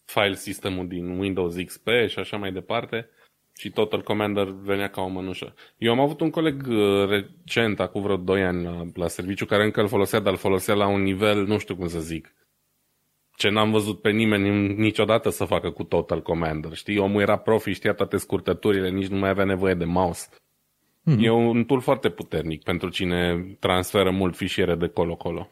file system-ul din Windows XP și așa mai departe și Total Commander venea ca o mănușă. Eu am avut un coleg uh, recent, acum vreo 2 ani la, la serviciu, care încă îl folosea, dar îl folosea la un nivel, nu știu cum să zic, ce n-am văzut pe nimeni niciodată să facă cu Total Commander. Știi, omul era profi, știa toate scurtăturile, nici nu mai avea nevoie de mouse. Mhm. Mm-hmm. E un tool foarte puternic pentru cine transferă mult fișiere de colo-colo.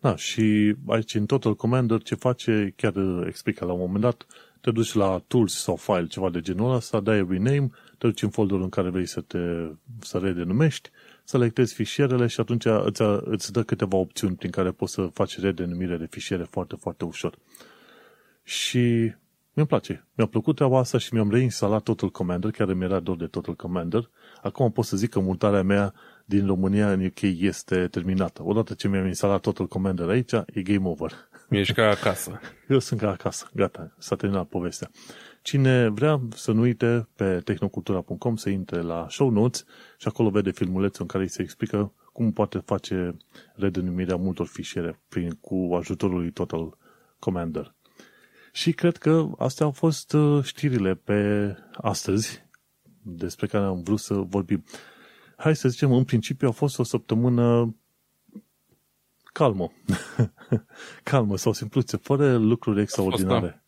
Da, și aici în Total Commander ce face, chiar uh, explică la un moment dat, te duci la tools sau file, ceva de genul ăsta, dai rename, te duci în folderul în care vrei să te să redenumești, selectezi fișierele și atunci îți, îți dă câteva opțiuni prin care poți să faci redenumire de fișiere foarte, foarte ușor. Și mi-mi place. Mi-a plăcut treaba asta și mi-am reinstalat Total Commander, chiar mi era dor de Total Commander. Acum pot să zic că mutarea mea din România în UK este terminată. Odată ce mi-am instalat Total Commander aici, e game over. Ești ca acasă. *laughs* Eu sunt ca acasă. Gata, s-a terminat povestea. Cine vrea să nu uite pe tehnocultura.com să intre la show notes și acolo vede filmulețul în care îi se explică cum poate face redenumirea multor fișiere prin, cu ajutorul lui Total Commander. Și cred că astea au fost uh, știrile pe astăzi despre care am vrut să vorbim. Hai să zicem, în principiu a fost o săptămână calmă. *laughs* calmă sau simpluțe, fără lucruri extraordinare.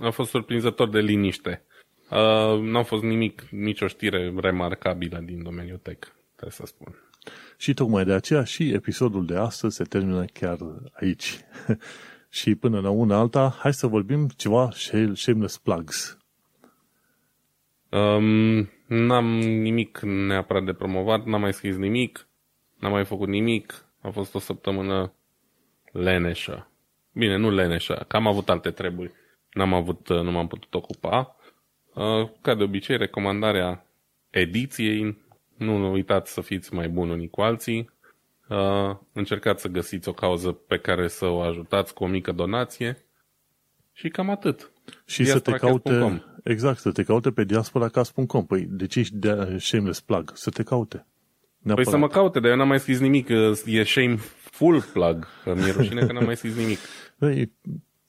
A fost surprinzător de liniște. Uh, n-a fost nimic, nicio știre remarcabilă din domeniul tech, trebuie să spun. Și tocmai de aceea și episodul de astăzi se termină chiar aici. *laughs* și până la una alta, hai să vorbim ceva shameless plugs. Um, n-am nimic neapărat de promovat, n-am mai scris nimic, n-am mai făcut nimic. A fost o săptămână leneșă. Bine, nu leneșă, că am avut alte treburi. N-am avut, nu m-am putut ocupa. Uh, Ca de obicei, recomandarea ediției. Nu uitați să fiți mai buni unii cu alții. Uh, Încercați să găsiți o cauză pe care să o ajutați cu o mică donație. Și cam atât. Și să te Diasporacast.com. caute, exact, să te caute pe diasporacast.com. Păi, de ce ești de shameless plug? Să te caute. Păi Neapărat. să mă caute, dar eu n-am mai scris nimic. că E shameful plug. Că mi-e rușine că n-am mai scris nimic. Păi,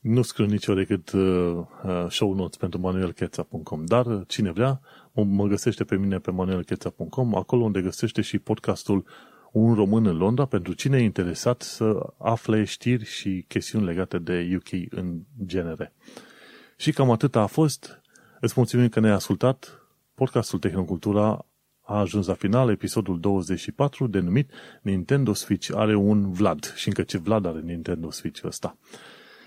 nu scriu nicio decât uh, uh, show notes pentru manuelcheța.com, dar uh, cine vrea mă, mă găsește pe mine pe manuelcheța.com, acolo unde găsește și podcastul Un român în Londra, pentru cine e interesat să afle știri și chestiuni legate de UK în genere. Și cam atât a fost. Îți mulțumim că ne-ai ascultat. Podcastul Tehnocultura a ajuns la final, episodul 24, denumit Nintendo Switch are un Vlad. Și încă ce Vlad are Nintendo Switch ăsta.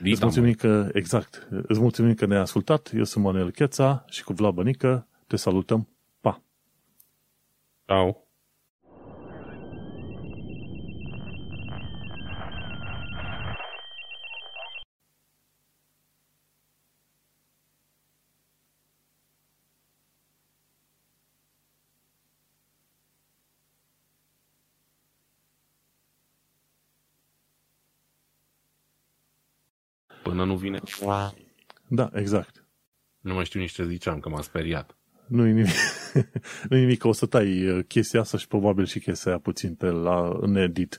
Îți Dita, mulțumim că, exact, îți mulțumim că ne-ai ascultat. Eu sunt Manuel Cheța și cu Vlad Bănică te salutăm. Pa! Ciao. Până nu vine. Da, exact. Nu mai știu nici ce ziceam, că m-am speriat. Nu e nimic. *laughs* nu e nimic, o să tai uh, chestia asta și probabil și chestia aia puțin pe la, în edit.